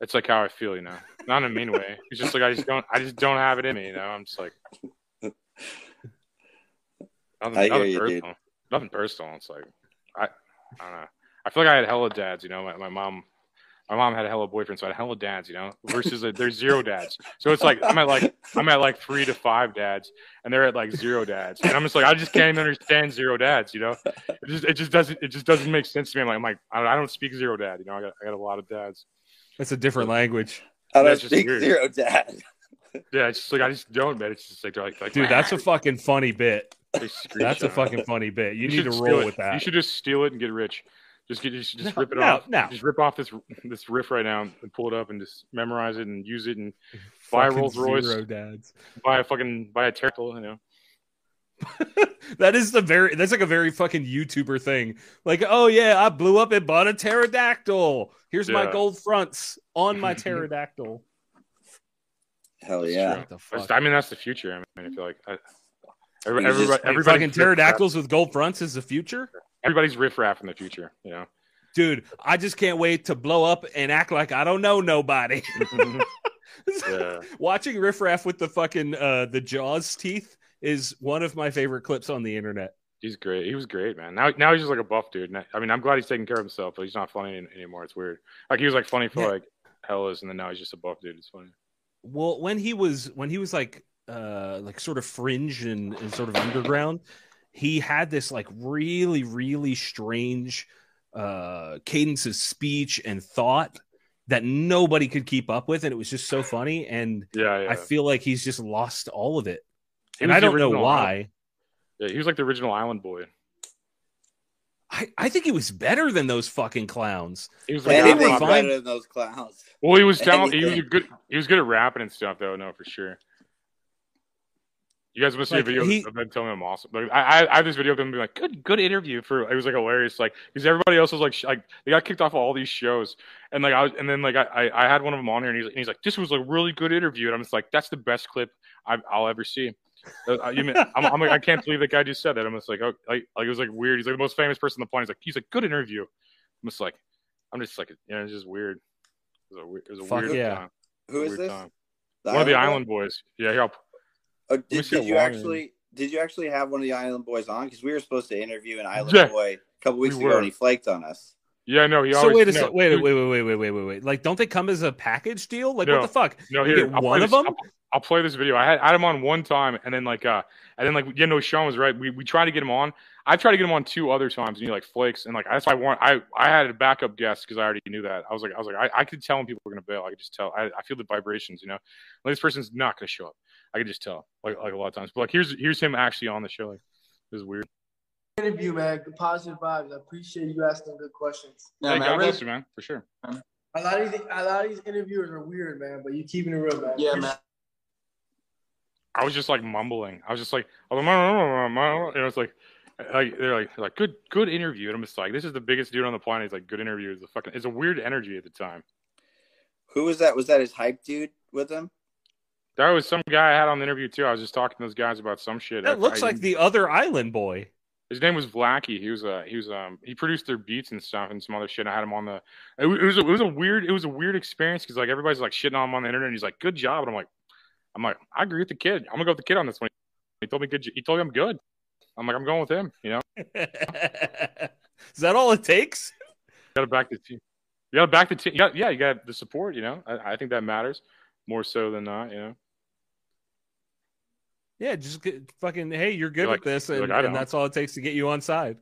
It's like how I feel. You know, not in a mean way. It's just like I just don't. I just don't have it in me. You know, I'm just like. Nothing, I nothing you, dude. personal. Nothing personal. It's like I, I don't know. I feel like I had hella dads. You know, my, my mom, my mom had a hella boyfriend, so I had hella dads. You know, versus like, there's zero dads. So it's like I'm at like I'm at like three to five dads, and they're at like zero dads, and I'm just like I just can't even understand zero dads. You know, it just it just doesn't it just doesn't make sense to me. I'm like, I'm like I don't, I don't speak zero dad. You know, I got I got a lot of dads. That's a different language. I don't That's just speak weird. zero dad. Yeah, it's just like I just don't, man. It's just like they're like, like Dude, that's a fucking funny bit. That's a fucking funny bit. You, need should to roll with that. You should just steal it and get rich. Just get just, just No, rip it no, off. no. Just rip off this this riff right now and pull it up and just memorize it and use it and buy a Rolls Royce, zero dads. buy a fucking buy a turtle, you know. That is the very that's like a very fucking YouTuber thing. Like, oh yeah, I blew up and bought a pterodactyl. Here's my gold fronts on my pterodactyl. Hell yeah. What the fuck? I mean, that's the future. I mean, I feel like I, every, You just- everybody, Wait, everybody's fucking pterodactyls with gold fronts is the future? Everybody's riff raff in the future, you know. Dude, I just can't wait to blow up and act like I don't know nobody. Yeah. Watching Riff Raff with the fucking uh the jaws teeth is one of my favorite clips on the internet. He's great. He was great, man. Now, now he's just like a buff dude. I, I mean, I'm glad he's taking care of himself, but he's not funny any- anymore. It's weird. Like he was like funny for Yeah. like Hellas, and then now he's just a buff dude. It's funny. Well, when he was when he was like uh like sort of fringe and, and sort of underground, he had this like really really strange uh cadence of speech and thought that nobody could keep up with and it was just so funny and Yeah, yeah. I feel like he's just lost all of it. He and I don't know why. Island- Yeah, he was like the original Island Boy. I, I think he was better than those fucking clowns. He was like they Anything's fine. better than those clowns. Well, he was talented. He was good. He was good at rapping and stuff, though. No, for sure. You guys must see Like, a video he- of them telling him I'm awesome. Like, I, I, I have this video of them being like, "Good, good interview." For it was like hilarious, like because everybody else was like, sh- like they got kicked off of all these shows, and like I was, and then like I, I, I had one of them on here, and he's, and he's like, "This was a really good interview," and I'm just like, "That's the best clip I, I'll ever see." Uh, I- you mean, I'm, I'm like, I can't believe that guy just said that. I'm just like, oh, like, like it was like weird. He's like the most famous person on the planet. He's like, he's like, good interview. I'm just like, I'm just like, you know, it's just weird. It was a, weird- it was a Fuck weird yeah. time. Who is this? time. The One of the Boy? Island Boys. Yeah, here, I'll, Oh, did, did you line. actually did you actually have one of the Island Boys on? Because we were supposed to interview an Island Yeah, Boy a couple weeks we ago, were. and he flaked on us. yeah, no, he So always. wait a no, sec. Wait, wait, wait, wait, wait, wait, wait, wait. Like, don't they come as a package deal? Like, No. what the fuck? No, You here get I'll one of them. I'll, I'll play this video. I had, I had him on one time, and then like, uh, and then like, yeah, no, Sean was right. We we tried to get him on. I tried to get him on two other times, and he like flakes, and like that's why I want. I I had a backup guest because I already knew that. I was like, I was like, I, I could tell when people were gonna bail. I could just tell. I, I feel the vibrations, you know. Like this person's not gonna show up. I could just tell, like like a lot of times. But like here's here's him actually on the show. Like this is weird. interview, man. Good positive vibes. I appreciate you asking good questions. Yeah, man, God really- bless you, man, for sure. A lot of these, a lot of these interviewers are weird, man. But you keeping it real, man. Yeah, man. I was just like mumbling. I was just like, I was like, and it was like, like they're like, they're like good, good interview, and I'm just like, this is the biggest dude on the planet. He's like, good interview. It's a fucking, it's a weird energy at the time. Who was that? Was that his hype dude with him? That was some guy I had on the interview too. I was just talking to those guys about some shit. That I- looks I- like the other island boy. His name was Vlacky. He was uh he was um he produced their beats and stuff and some other shit. I had him on the. It, it was a, it was a weird it was a weird experience because like everybody's like shitting on him on the internet. and He's like, good job, and I'm like, I'm like, I agree with the kid. I'm gonna go with the kid on this one. He told me good. He told me I'm good. I'm like, I'm going with him. You know. Is that all it takes? You gotta back the team. You gotta back the team. Yeah, you got the support. You know, I, I think that matters more so than not. You know. Yeah, just get, fucking hey, you're good You're at like- this, and, like, and that's all it takes to get you on side.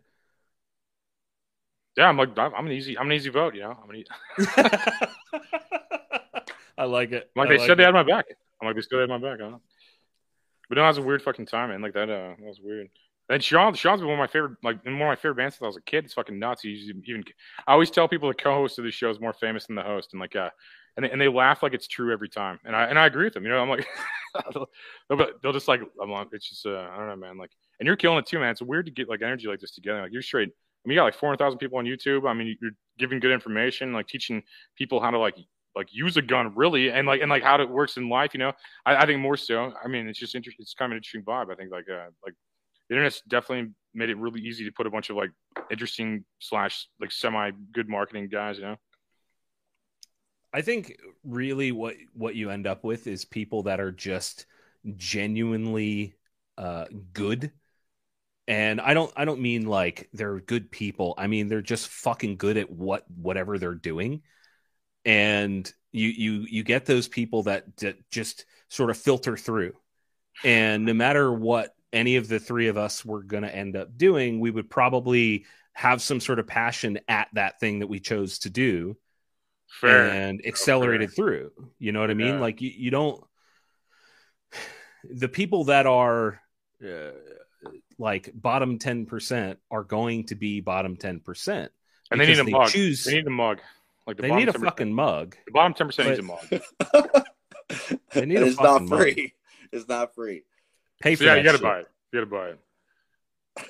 Yeah, I'm like I'm I'm an easy I'm an easy vote. You know. I'm an easy. I like it. I'm like I they like said they had my back. I'm like they still had my back. Know. But no, that was a weird fucking time, man. Like that, uh, that was weird. And Sean, Sean's been one of my favorite, like one of my favorite bands since I was a kid. It's fucking nuts. He's even. I always tell people the co-host of the show is more famous than the host, and like, uh, and they, and they laugh like it's true every time. And I and I agree with them. You know, I'm like, they'll, they'll, they'll just like, I'm like, it's just, uh, I don't know, man. Like, and you're killing it too, man. It's weird to get like energy like this together. Like you're straight. I mean, you got like 400,000 people on YouTube. I mean, you're giving good information, like teaching people how to like like use a gun really, and like and like how it works in life. You know, I, I think more so. I mean, it's just interesting. It's kind of an interesting vibe. I think like uh, like the internet's definitely made it really easy to put a bunch of like interesting slash like semi good marketing guys. You know. I think really what what you end up with is people that are just genuinely uh, good. And I don't I don't mean like they're good people. I mean they're just fucking good at what whatever they're doing. And you you you get those people that, that just sort of filter through. And no matter what any of the three of us were going to end up doing, we would probably have some sort of passion at that thing that we chose to do Fair. and accelerated through. You know what I mean? Yeah. Like you, you don't. The people that are uh, like bottom ten percent are going to be bottom ten percent, And they need a mug. Choose, They need a mug. Like the they need a fucking mug. The bottom ten percent needs a mug. They need And a it's not fucking mug. free. It's not free. Pay So for yeah, you gotta shit. buy it. You gotta buy it.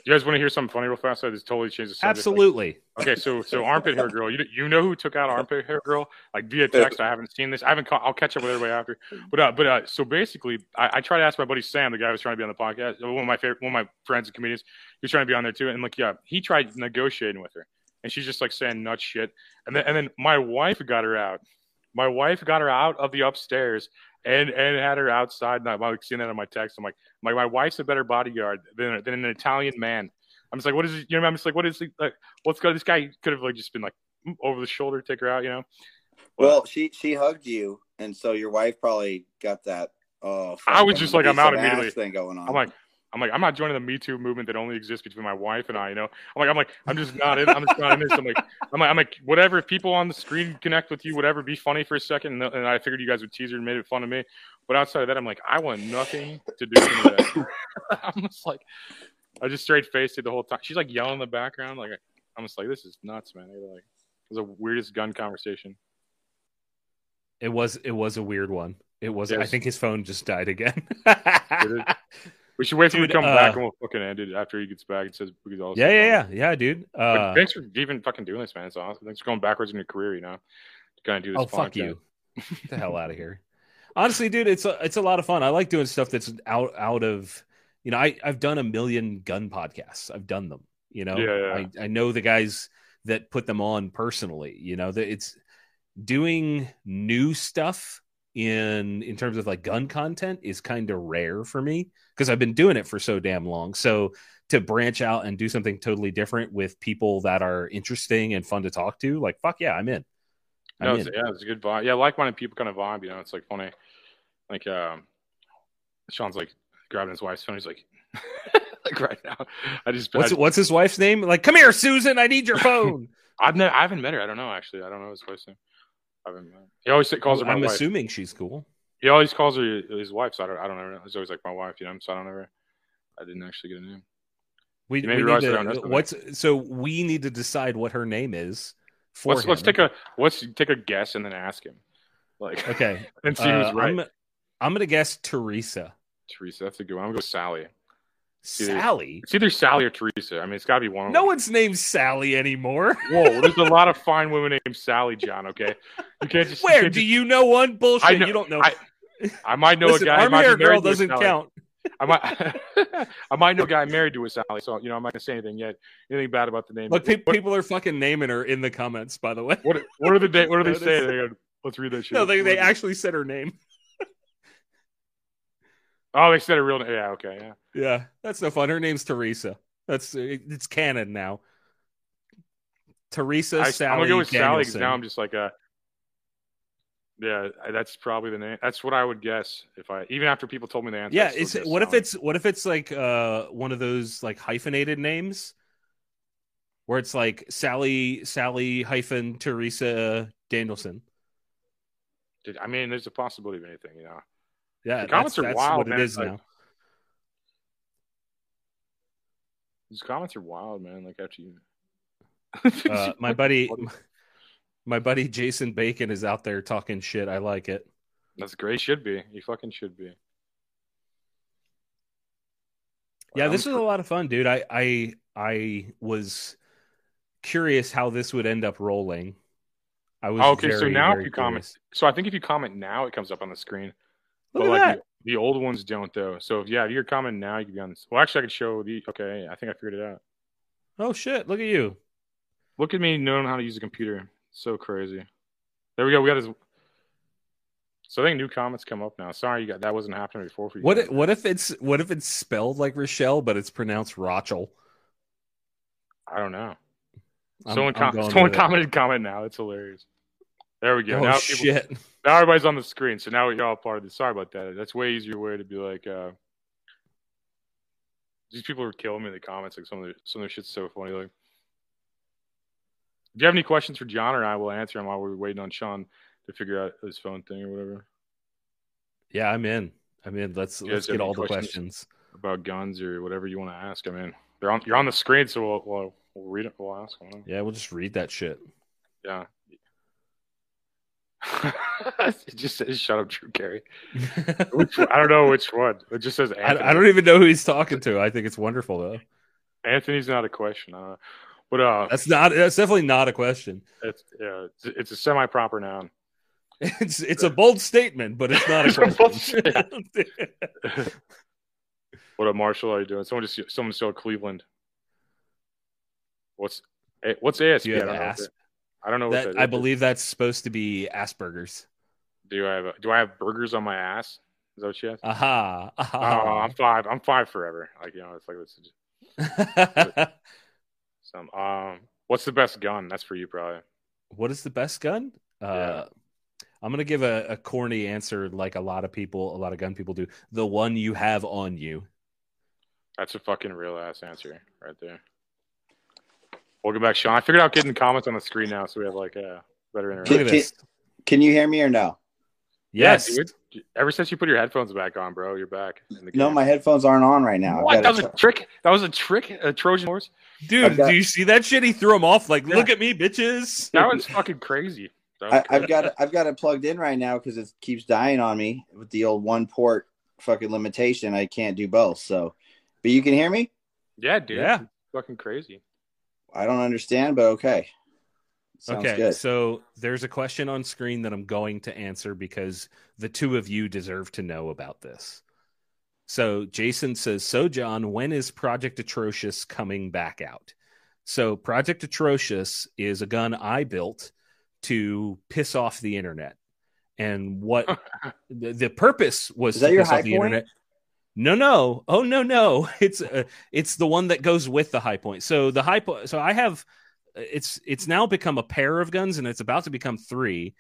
You guys want to hear something funny real fast? I just totally changed the subject. Absolutely. Like, okay, so so armpit hair girl. You you know who took out armpit hair girl? Like via text. I haven't seen this. I haven't. Caught, I'll catch up with everybody after. But uh, but uh, so basically, I, I tried to ask my buddy Sam, the guy who was trying to be on the podcast, one of my favorite, one of my friends and comedians. He was trying to be on there too, and like yeah, he tried negotiating with her, and she's just like saying nuts shit. And then and then my wife got her out. My wife got her out of the upstairs and and had her outside. And I'm like seeing that on my text. I'm like, my my wife's a better bodyguard than than an Italian man. I'm just like, what is it? You know, I'm just like, what is it? Like, what's going? This guy could have like just been like over the shoulder, take her out. You know. Well, she she hugged you, and so your wife probably got that. Oh, I was just like, I'm out immediately. Thing going on. I'm like, I'm like, I'm not joining the Me Too movement that only exists between my wife and I. You know, I'm like, I'm like, I'm just not in. I'm just not in this. I'm like, I'm like, I'm like, whatever. If people on the screen connect with you, whatever, be funny for a second. And, and I figured you guys would tease her and made it fun of me. But outside of that, I'm like, I want nothing to do with that. I'm just like, I just straight faced it the whole time. She's like yelling in the background. Like, I'm just like, this is nuts, man. Like, it was the weirdest gun conversation. It was it was a weird one. It was. I think his phone just died again. We should wait for him Dude, to come uh, back and we'll fucking end it after he gets back and says we could all. yeah, yeah, yeah, yeah, dude. Uh, thanks for even fucking doing this, man. It's awesome. Thanks for going backwards in your career. You know, to kind of do this. oh fuck you! Get the hell out of here. Honestly, dude, it's a, it's a lot of fun. I like doing stuff that's out out of you know. I I've done a million gun podcasts. I've done them. You know, Yeah, yeah. I I know the guys that put them on personally. You know, that it's doing new stuff in in terms of like gun content is kind of rare for me because I've been doing it for so damn long. So to branch out and do something totally different with people that are interesting and fun to talk to, like fuck yeah, I'm in. I'm No, in. yeah, it's a good vibe. Yeah, like-minded people kind of vibe. You know, it's like funny. Like, um, Sean's like grabbing his wife's phone. He's like, like right now. I just What's I, what's his wife's name? Like, come here, Susan. I need your phone. I've never, I haven't met her. I don't know actually. I don't know his wife's name. Haven't met. He always calls her my I'm wife. assuming she's cool. He always calls her his wife. So I don't. I don't know. It's always like my wife. You know. So I don't ever. I didn't actually get a name. We, we need to, don't know something. what's so we need to decide what her name is. For Let's let's take a let's take a guess and then ask him. Like okay, and see Uh, who's right. I'm, I'm gonna guess Teresa. Teresa, that's a good one. I'm gonna go Sally. Sally. It's either Sally or Teresa. I mean, it's got to be one. of No them. one's named Sally anymore. Whoa, there's a lot of fine women named Sally, John. Okay, you can't just. Where can't do just- you know one? Bullshit. Know- you don't know. I, I might know Listen, a guy. who arm might be hair girl married to a doesn't count. I might, I might know a guy married to a Sally. So you know, I'm not gonna say anything yet. Anything bad about the name? Look, pe- what, people are fucking naming her in the comments. By the way, what, what are the what are they saying? go, Let's read that shit. no, they they actually said her name. Oh, they said a real name. Yeah, okay, yeah. Yeah, that's no fun. Her name's Teresa. That's it's canon now. Teresa I, Sally. I'm gonna go with Sally because now I'm just like a. Yeah, that's probably the name. That's what I would guess if I even after people told me the answer. Yeah, it's what if it's what if it's like uh one of those like hyphenated names where it's like Sally Sally hyphen Teresa Danielson. Dude, I mean, there's a possibility of anything, you know. Yeah, the comments that's, are that's wild, what man. it is Like, now. These comments are wild, man. Like after you, Uh, my buddy, my buddy Jason Bacon is out there talking shit. I like it. that's great. Should be. You fucking should be. Yeah, I'm this was a lot of fun, dude. I I I was curious how this would end up rolling. I was okay, so now if you comment, so I think if you comment now, it comes up on the screen. Look but at like that. The, old ones don't though. So if yeah, if you're commenting now, you can be on. This. Well, actually, I could show the. Okay, I think I figured it out. Oh shit! Look at you. Look at me knowing how to use a computer. So crazy. There we go. We got his. So I think new comments come up now. Sorry, you got that wasn't happening before for you. What guys. if, what if it's what if it's spelled like Rochelle but it's pronounced Rochel? I don't know. I'm- someone I'm com- someone commented comment now. It's hilarious. There we go. Oh, now shit. now everybody's on the screen, so now you're all part of this. Sorry about that. That's way easier way to be like. uh These people are killing me in the comments. Like some of their some of their shit's so funny. Like, if you have any questions for John or I, will answer them while we're waiting on Sean to figure out his phone thing or whatever. Yeah, I'm in. I'm in. Let's let's get all the questions. about guns or whatever you want to ask. I mean, they're on you're on the screen, so we'll we'll, we'll read it. We'll ask them. Yeah, we'll just read that shit. Yeah. it just says "Shut up, Drew Carey." Which I don't know which one. It just says I, Anthony. I don't even know who he's talking to. I think it's wonderful though. Anthony's not a question, uh, but uh, That's not. That's definitely not a question. it's yeah, it's, it's a semi-proper noun. It's it's a bold statement, but it's not a It's a bold question. What up, Marshall? How you doing? Someone just someone still Cleveland. What's eh, what's ASP? You I don't know. that- that I believe that's supposed to be Asperger's. Do I have a, do I have burgers on my ass? Is that what she asked? Aha. Oh, aha. I'm five. I'm five forever. Like you know, it's like this. Some um, what's the best gun? That's for you, probably. what is the best gun? Uh, I'm gonna give a, a corny answer, like a lot of people, a lot of gun people do. The one you have on you. That's a fucking real ass answer right there. Welcome back, Sean. I figured out getting comments on the screen now, so we have like a better Look interaction. at Can, can you hear me or no? Yes. Yeah, dude. Ever since you put your headphones back on, bro, you're back. In the No, my headphones aren't on right now. What? That was a trick. That was a trick. A Trojan horse. Dude, got- do you see that shit? He threw him off. Like, Yeah. look at me, bitches. That was fucking crazy. Was I, I've got it, I've got it plugged in right now because it keeps dying on me with the old one port fucking limitation. I can't do both. So, but you can hear me. Yeah, dude. Yeah. Fucking crazy. I don't understand, but okay. Sounds okay, good. so there's a question on screen that I'm going to answer because the two of you deserve to know about this. So Jason says, "So John, when is Project Atrocious coming back out?" So Project Atrocious is a gun I built to piss off the internet, and what the, the purpose was Is that to your piss high off the point? internet. No, no, oh no, no! It's uh, it's the one that goes with the Hi-Point. So the Hi-Point. So I have it's it's now become a pair of guns, and it's about to become three.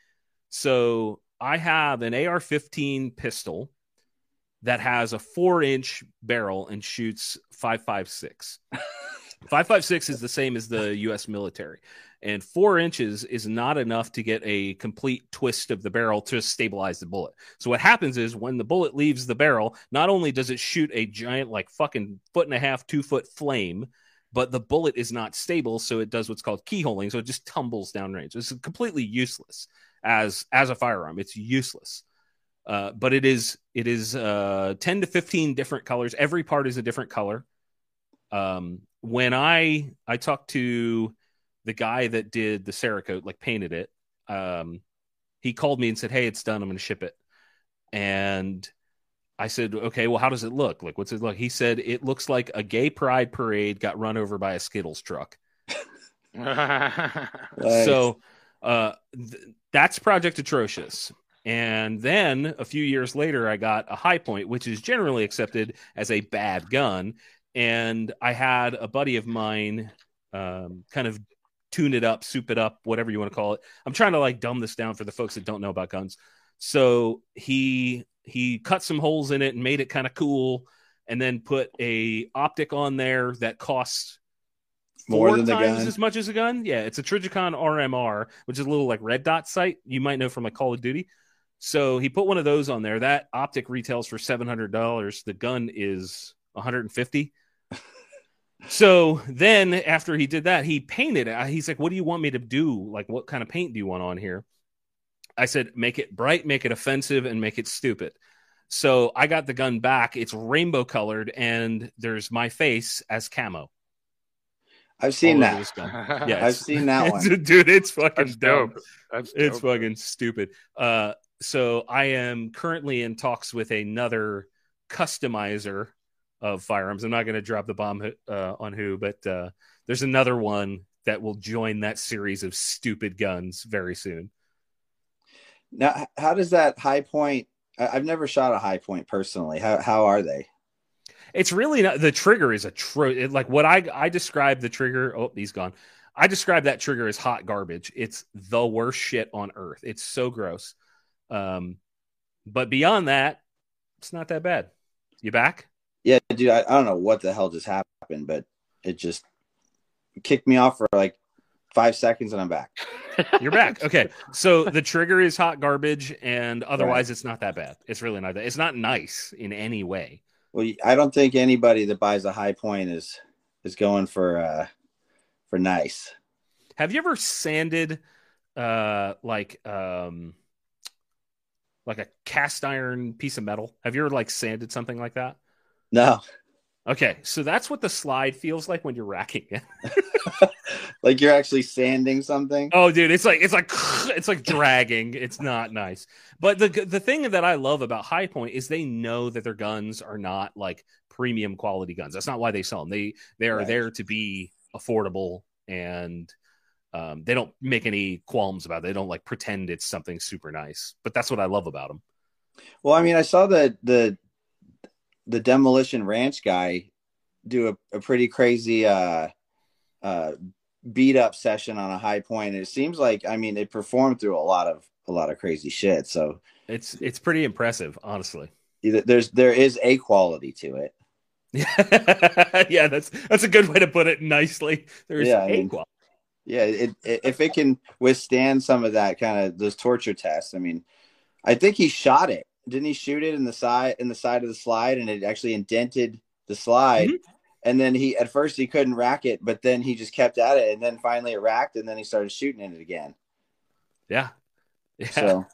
So I have an AR-15 pistol that has a four-inch barrel and shoots five five six. 556 is the same as the US military. And four inches is not enough to get a complete twist of the barrel to stabilize the bullet. So, what happens is when the bullet leaves the barrel, not only does it shoot a giant, like fucking foot and a half, two foot flame, but the bullet is not stable. So, it does what's called keyholing. So, it just tumbles downrange. It's completely useless as as a firearm. It's useless. Uh, but it is it is uh, 10 to 15 different colors. Every part is a different color. Um, when I I talked to the guy that did the Cerakote, like painted it, um, he called me and said, "Hey, it's done. I'm going to ship it." And I said, "Okay, well, how does it look? Like, what's it look?" He said, "It looks like a gay pride parade got run over by a Skittles truck." So uh, th- that's Project Atrocious. And then a few years later, I got a Hi-Point, which is generally accepted as a bad gun. And I had a buddy of mine um, kind of tune it up, soup it up, whatever you want to call it. I'm trying to like dumb this down for the folks that don't know about guns. So he he cut some holes in it and made it kind of cool, and then put a optic on there that costs More four than the times gun? as much as a gun. Yeah, it's a Trijicon RMR, which is a little like red dot sight you might know from like Call of Duty. So he put one of those on there. That optic retails for seven hundred dollars. The gun is one hundred and fifty. So then after he did that, he painted it. He's like, "What do you want me to do? Like, what kind of paint do you want on here?" I said, "Make it bright, make it offensive, and make it stupid." So I got the gun back. It's rainbow colored, and there's my face as camo. I've seen all that. this gun. I've seen that one. dude. It's fucking That's dope. dope. That's it's fucking stupid. Uh, so I am currently in talks with another customizer of firearms. I'm not going to drop the bomb uh, on who, but uh, there's another one that will join that series of stupid guns very soon. Now, how does that Hi-Point? I've never shot a Hi-Point personally. How how are they? It's really not the trigger is a tro it, like what I I describe the trigger. Oh, he's gone. I describe that trigger as hot garbage. It's the worst shit on earth. It's so gross. Um, but beyond that, it's not that bad. You back? Yeah, dude, I, I don't know what the hell just happened, but it just kicked me off for like five seconds and I'm back. You're back. Okay. So the trigger is hot garbage, and otherwise, it's not that bad. It's really not that. It's not nice in any way. Well, I don't think anybody that buys a Hi-Point is is going for uh for nice. Have you ever sanded uh like um like a cast iron piece of metal? Have you ever like sanded something like that? No, Okay, so that's what the slide feels like when you're racking it. like you're actually sanding something. Oh, dude, it's like it's like it's like dragging. It's not nice. But the the thing that I love about Hi-Point is they know that their guns are not like premium quality guns. That's not why they sell them. They they are Right. there to be affordable and um, they don't make any qualms about it. They don't like pretend it's something super nice. But that's what I love about them. Well, I mean, I saw the the the demolition ranch guy do a, a pretty crazy uh uh beat up session on a Hi-Point. It seems like I mean it performed through a lot of a lot of crazy shit. So It's it's pretty impressive, honestly. there's there is a quality to it. yeah, that's that's a good way to put it nicely. There's Yeah, I a mean- qual- Yeah, it, it, if it can withstand some of that kind of those torture tests, I mean, I think he shot it. Didn't he shoot it in the side in the side of the slide, and it actually indented the slide. Mm-hmm. And then he at first he couldn't rack it, but then he just kept at it, and then finally it racked, and then he started shooting in it again. Yeah. Yeah. So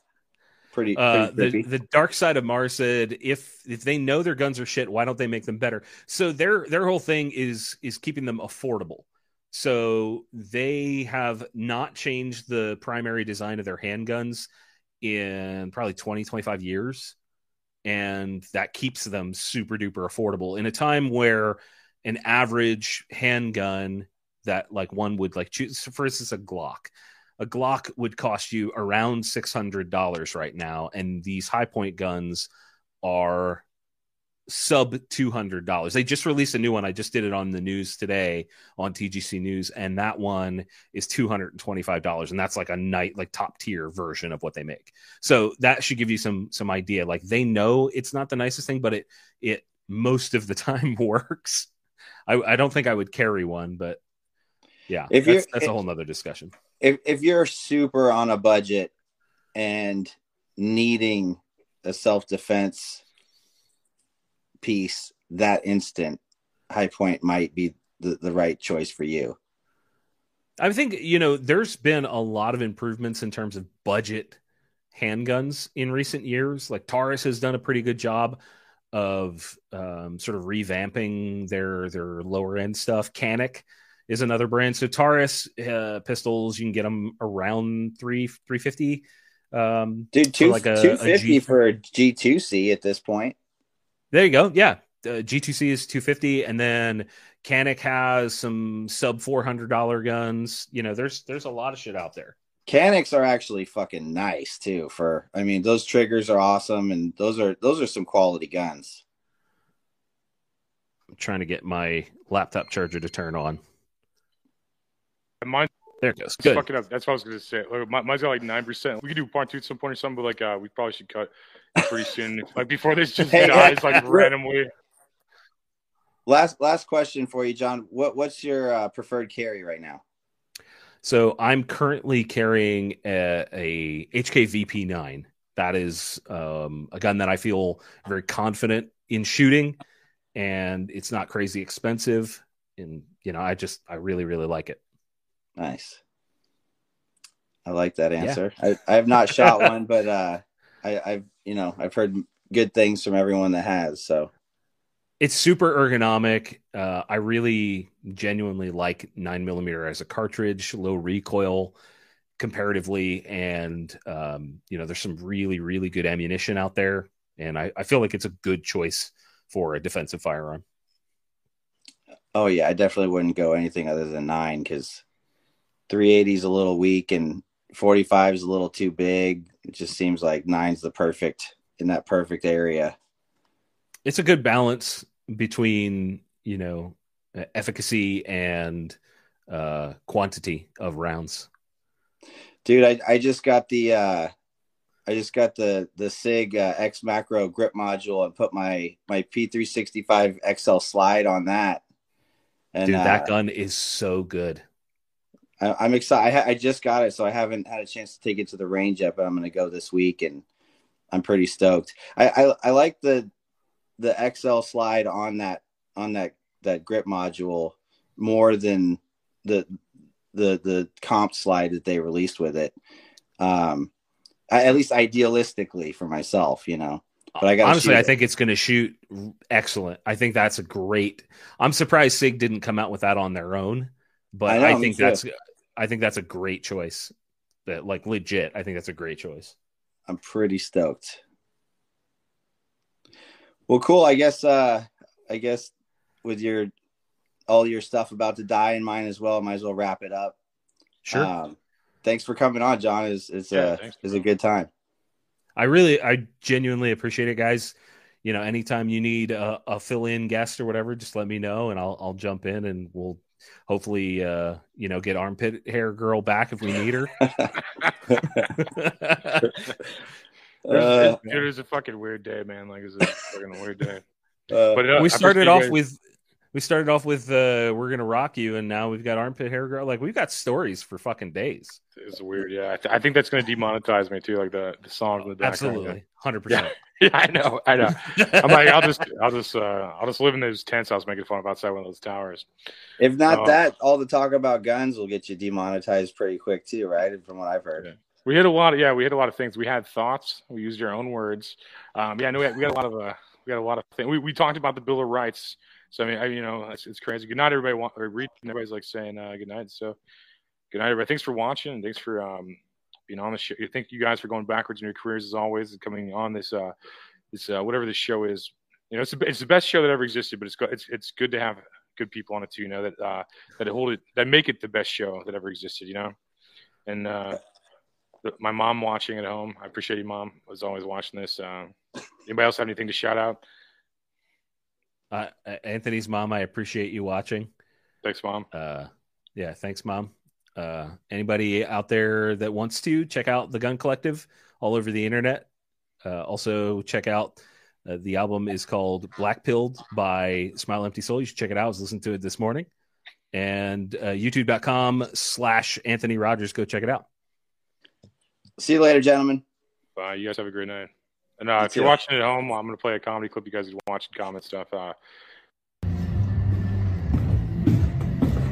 pretty, Uh, the the dark side of Mars said if if they know their guns are shit, why don't they make them better? So their their whole thing is is keeping them affordable. So they have not changed the primary design of their handguns in probably 20 25 years and that keeps them super duper affordable in a time where an average handgun that like one would like choose for instance a Glock. A Glock would cost you around six hundred dollars right now, and these high point guns are sub two hundred dollars. They just released a new one. I just did it on the news today on TGC News, and that one is two hundred and twenty five dollars, and that's like a night like top tier version of what they make. So that should give you some some idea. Like they know it's not the nicest thing, but it it most of the time works. I, I don't think I would carry one, but yeah, If that's, that's a whole nother discussion. if if you're super on a budget and needing a self defense piece that instant, Hi-Point might be the, the right choice for you. I think you know there's been a lot of improvements in terms of budget handguns in recent years. Like Taurus has done a pretty good job of um, sort of revamping their their lower end stuff. Canik is another brand. So Taurus uh, pistols you can get them around three three fifty. Um, Dude, two like a- two a fifty G- for a G two C at this point. There you go. Yeah. Uh, G2C is 250 and then Canik has some sub $400 guns. You know, there's there's a lot of shit out there. Caniks are actually fucking nice too. For I mean, those triggers are awesome, and those are those are some quality guns. I'm trying to get my laptop charger to turn on. Mine There it goes. It's Good. fucking up. That's what I was gonna say. Like, mi- mine's got like nine percent. We could do part two at some point or something, but like uh, we probably should cut pretty soon. like before this just Hey, dies like hey, randomly. Last last question for you, John. What what's your uh, preferred carry right now? So I'm currently carrying a, a HK VP9. That is um, a gun that I feel very confident in shooting, and it's not crazy expensive. And you know, I just I really really like it. Nice. I like that Yeah. answer. I, I have not shot one, but uh, I, I've you know I've heard good things from everyone that has. So It's super ergonomic. Uh, I really genuinely like nine millimeter as a cartridge, low recoil comparatively, and um, you know there's some really really good ammunition out there, and I, I feel like it's a good choice for a defensive firearm. oh yeah, I definitely wouldn't go anything other than nine because 380 is a little weak and 45 is a little too big. It just seems like nine's the perfect in that perfect area. It's a good balance between you know efficacy and uh, quantity of rounds. Dude, I, I just got the uh I just got the the Sig uh, X Macro grip module and put my my P365 XL slide on that. And Dude, uh, that gun is so good. I, I'm excited. I, ha- I just got it, so I haven't had a chance to take it to the range yet. But I'm going to go this week, and I'm pretty stoked. I, I I like the the XL slide on that on that that grip module more than the the the comp slide that they released with it. Um, I, at least idealistically for myself, you know. But I got honestly, I think it's going to shoot excellent. I think that's a great. I'm surprised Sig didn't come out with that on their own, but I I, know, me think too. That's I think that's a great choice. That like legit, I think that's a great choice. I'm pretty stoked. Well, cool. I guess uh I guess with your all your stuff about to die in mind as well, might as well wrap it up. Sure. Um, thanks for coming on, John. Is is Yeah, uh thanks, is a good time. I really, I genuinely appreciate it, guys. You know, anytime you need a, a fill-in guest or whatever, just let me know, and I'll I'll jump in, and we'll hopefully, uh, you know, get armpit hair girl back if we need her. It's- it's- it is a fucking weird day, man. Like it's a fucking weird day. Uh, but uh, we started off guys- with we started off with uh we're gonna rock you and now we've got armpit hair girl like we've got stories for fucking days It's weird, yeah. I, th- I think that's going to demonetize me too, like the the songs in the background. absolutely 100% Yeah, yeah, I know, I know. I'm like, I'll just, I'll just, uh, I'll just live in those tents I was making fun of outside one of those towers. If not Um, that, all the talk about guns will get you demonetized pretty quick too, right? From what I've heard. We had a lot of, yeah, we had a lot of things. We had thoughts. We used our own words. Um, yeah, no, we had, we had a lot of, uh, we had a lot of things. We, we talked about the Bill of Rights. So I mean, I, you know, it's, it's crazy. Good night, everybody. Want, or everybody's like saying uh, good night. So good night, everybody. Thanks for watching. Thanks for um, being on the show. Thank you guys for going backwards in your careers as always and coming on this, uh, this uh, whatever this show is. You know, it's the, it's the best show that ever existed. But it's it's it's good to have good people on it too. You know that uh, that hold it that make it the best show that ever existed. You know, and uh, the- my mom watching at home. I appreciate you, mom. Was always watching this. Um, anybody else have anything to shout out? Uh, anthony's mom i appreciate you watching Thanks, mom. uh yeah thanks mom uh anybody out there that wants to check out the gun collective all over the internet uh also check out Uh, the album is called Black Pilled by Smile Empty Soul. You should check it out. I was listening to it this morning. And uh, youtube.com slash Anthony Rogers. Go check it out. See you later, gentlemen. Bye. You guys have a great night. And uh, You if you're too. watching at home, I'm going to play a comedy clip. You guys can watch and comment stuff. Uh,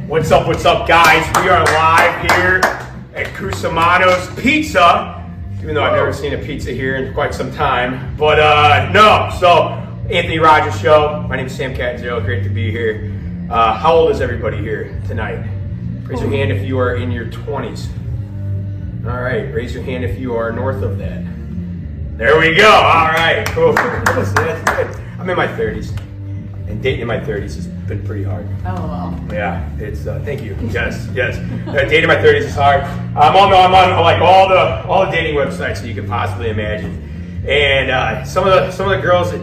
What's up, what's up, guys? We are live here at Cusumano's Pizza, even though I've never seen a pizza here in quite some time. But uh, no, so Anthony Rogers Show. My name is Sam Catanzaro. Great to be here. Uh, how old is everybody here tonight? Raise your hand if you are in your 20s. All right, raise your hand if you are north of that. There we go. All right, cool. That's good. I'm in my 30s, and dating in my 30s has been pretty hard. Oh well. Yeah, it's uh, thank you. Yes, yes. Uh, dating in my thirties is hard. I'm on I'm on like all the all the dating websites that you could possibly imagine, and uh, some of the some of the girls that,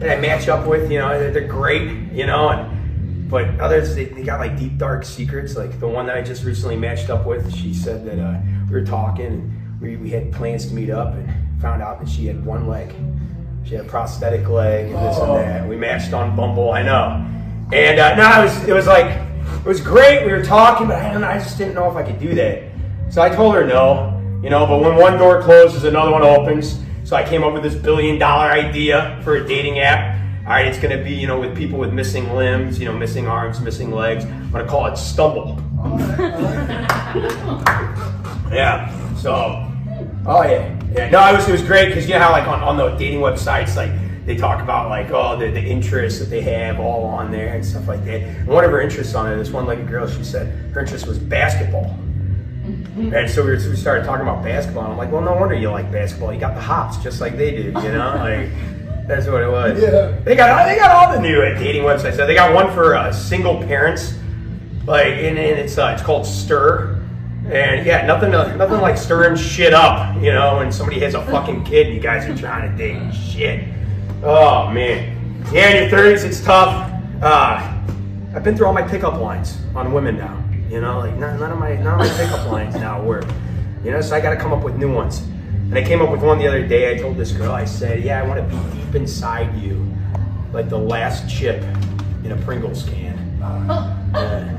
that I match up with, you know, they're, they're great, you know, and but others they, they got like deep dark secrets. Like the one that I just recently matched up with, she said that uh, we were talking and we, we had plans to meet up, and found out that she had one leg. She had a prosthetic leg and this and that. We matched on Bumble. I know. And uh, no, it was it was like it was great. We were talking, but I don't know, I just didn't know if I could do that. So I told her no, you know. But when one door closes, another one opens. So I came up with this billion dollar idea for a dating app. All right, it's going to be you know with people with missing limbs, you know, missing arms, missing legs. I'm going to call it Stumble. Yeah. So, oh yeah, yeah. No, it was it was great because you know how like on, on the dating websites like they talk about like oh the, the interests that they have all on there and stuff like that. And one of her interests on it, this one like a girl, she said her interest was basketball. And so we, were, we started talking about basketball. And I'm like, well, no wonder you like basketball. You got the hops just like they do, you know? Like that's what it was. Yeah. They got they got all the new uh, dating websites. They got one for uh, single parents, like and, and it's uh, it's called Stir. And yeah, nothing nothing like stirring shit up, you know, when somebody has a fucking kid and you guys are trying to date shit. Oh man. Yeah, in your thirties it's tough. Uh, I've been through all my pickup lines on women now. You know, like none, none of my none of my pickup lines now work. You know, so I got to come up with new ones. And I came up with one the other day. I told this girl, I said, "Yeah, I want to be deep inside you, like the last chip in a Pringles can." Uh,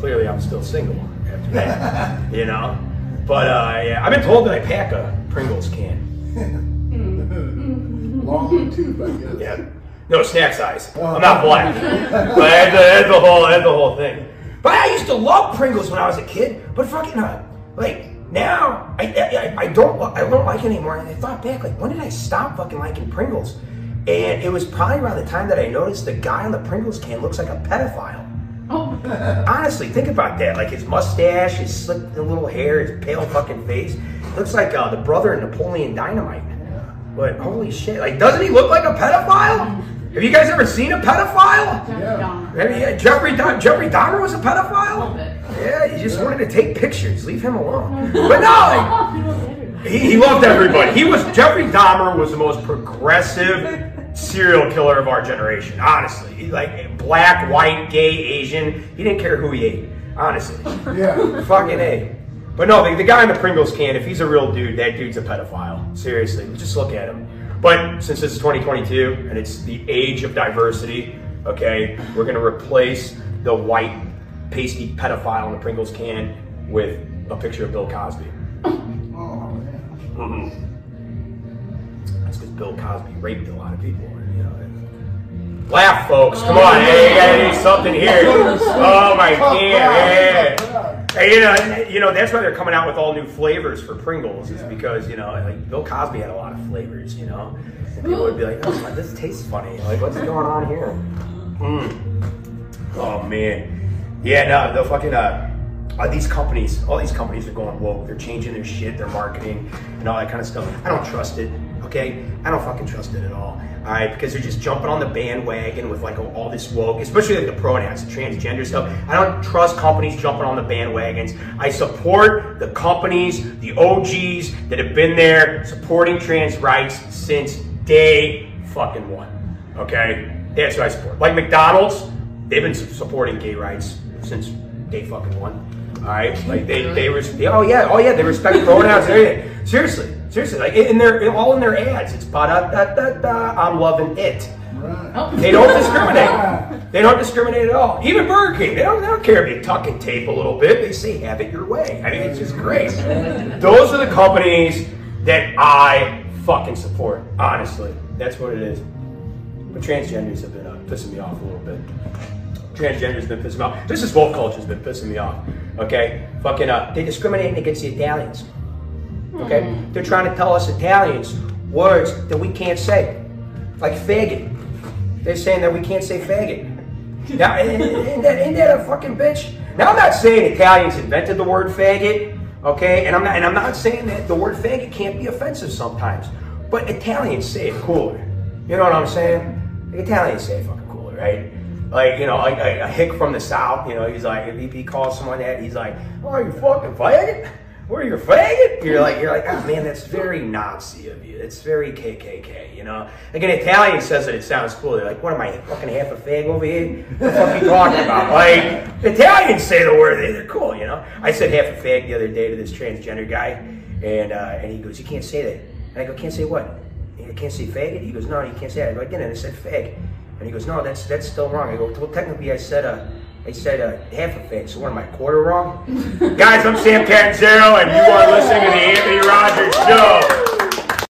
clearly, I'm still single. you know, but uh, yeah, I've been told that I pack a Pringles can. Long tooth, I guess. Yeah. No, snack size. I'm not black. but that's the, that's the whole that's the whole thing. But I used to love Pringles when I was a kid. But fucking uh, like now, I, I I don't I don't like it anymore. And I thought back, like when did I stop fucking liking Pringles? And it was probably around the time that I noticed the guy on the Pringles can looks like a pedophile. Honestly, think about that. Like his mustache, his slick little hair, his pale fucking face. Looks like uh, the brother of Napoleon Dynamite. But holy shit, like doesn't he look like a pedophile? Have you guys ever seen a pedophile? Maybe yeah, Jeffrey Dahmer, Jeffrey Dahmer was a pedophile. Yeah, he just wanted to take pictures. Leave him alone. But no, like, he, he loved everybody. He was Jeffrey Dahmer was the most progressive serial killer of our generation. Honestly, like black, white, gay, Asian. He didn't care who he ate. Honestly, Yeah. fucking a. But no, the, the guy in the Pringles can, if he's a real dude, that dude's a pedophile. Seriously, just look at him. But since it's 2022 and it's the age of diversity, okay, we're gonna replace the white pasty pedophile in the Pringles can with a picture of Bill Cosby. Mhm. That's because Bill Cosby raped a lot of people. You know. Laugh, folks. Come on. Hey, you gotta do something here. Oh my god. Yeah. Hey, you know, you know that's why they're coming out with all new flavors for Pringles. Is because you know, like Bill Cosby had a lot of flavors. You know, and people would be like, "Oh, this tastes funny. Like, what's going on here?" Mm. Oh man, yeah. No, the fucking uh, uh, these companies, all these companies are going woke. They're changing their shit, their marketing, and all that kind of stuff. I don't trust it. Okay, I don't fucking trust it at all. All right, because they're just jumping on the bandwagon with like all this woke, especially like the pronouns, the transgender stuff. I don't trust companies jumping on the bandwagons. I support the companies, the OGs that have been there supporting trans rights since day fucking one. Okay, that's what I support. Like McDonald's, they've been supporting gay rights since day fucking one. All right, like they they res- oh yeah oh yeah they respect pronouns everything. Seriously, seriously, like, in they're all in their ads. It's ba da da da da. I'm loving it. They don't discriminate. They don't discriminate at all. Even Burger King, they don't, they don't care if you tuck and tape a little bit. They say, have it your way. I mean, it's just great. Those are the companies that I fucking support, honestly. That's what it is. But transgenders have been uh, pissing me off a little bit. Transgenders have been pissing me off. This is woke culture has been pissing me off. Okay? Fucking, uh, they're discriminating against the Italians. Okay? They're trying to tell us Italians words that we can't say. Like faggot. They're saying that we can't say faggot. Now, ain't ain't that, ain't that a fucking bitch? Now, I'm not saying Italians invented the word faggot, okay? And I'm not, and I'm not saying that the word faggot can't be offensive sometimes. But Italians say it cooler. You know what I'm saying? Italians say it fucking cooler, right? Like, you know, like a, a hick from the south, you know, he's like, if he calls someone that, he's like, oh, you fucking faggot? Where are you're faggot? You're like, you're like, oh man, that's very Nazi of you. It's very KKK, you know? Like an Italian says it, it sounds cool. They're like, what am I, fucking half a fag over here? What the fuck are you talking about? Like, Italians say the word, they- they're cool, you know? I said half a fag the other day to this transgender guy, and uh, and he goes, you can't say that. And I go, can't say what? I can't say faggot? He goes, no, you can't say that. I go, again, and I said fag. And he goes, no, that's that's still wrong. I go, well, technically, I said uh, I said uh, half a fag. So what am I, quarter wrong? Guys, I'm Sam Catanzaro, and you are listening to the Anthony Rogers Show.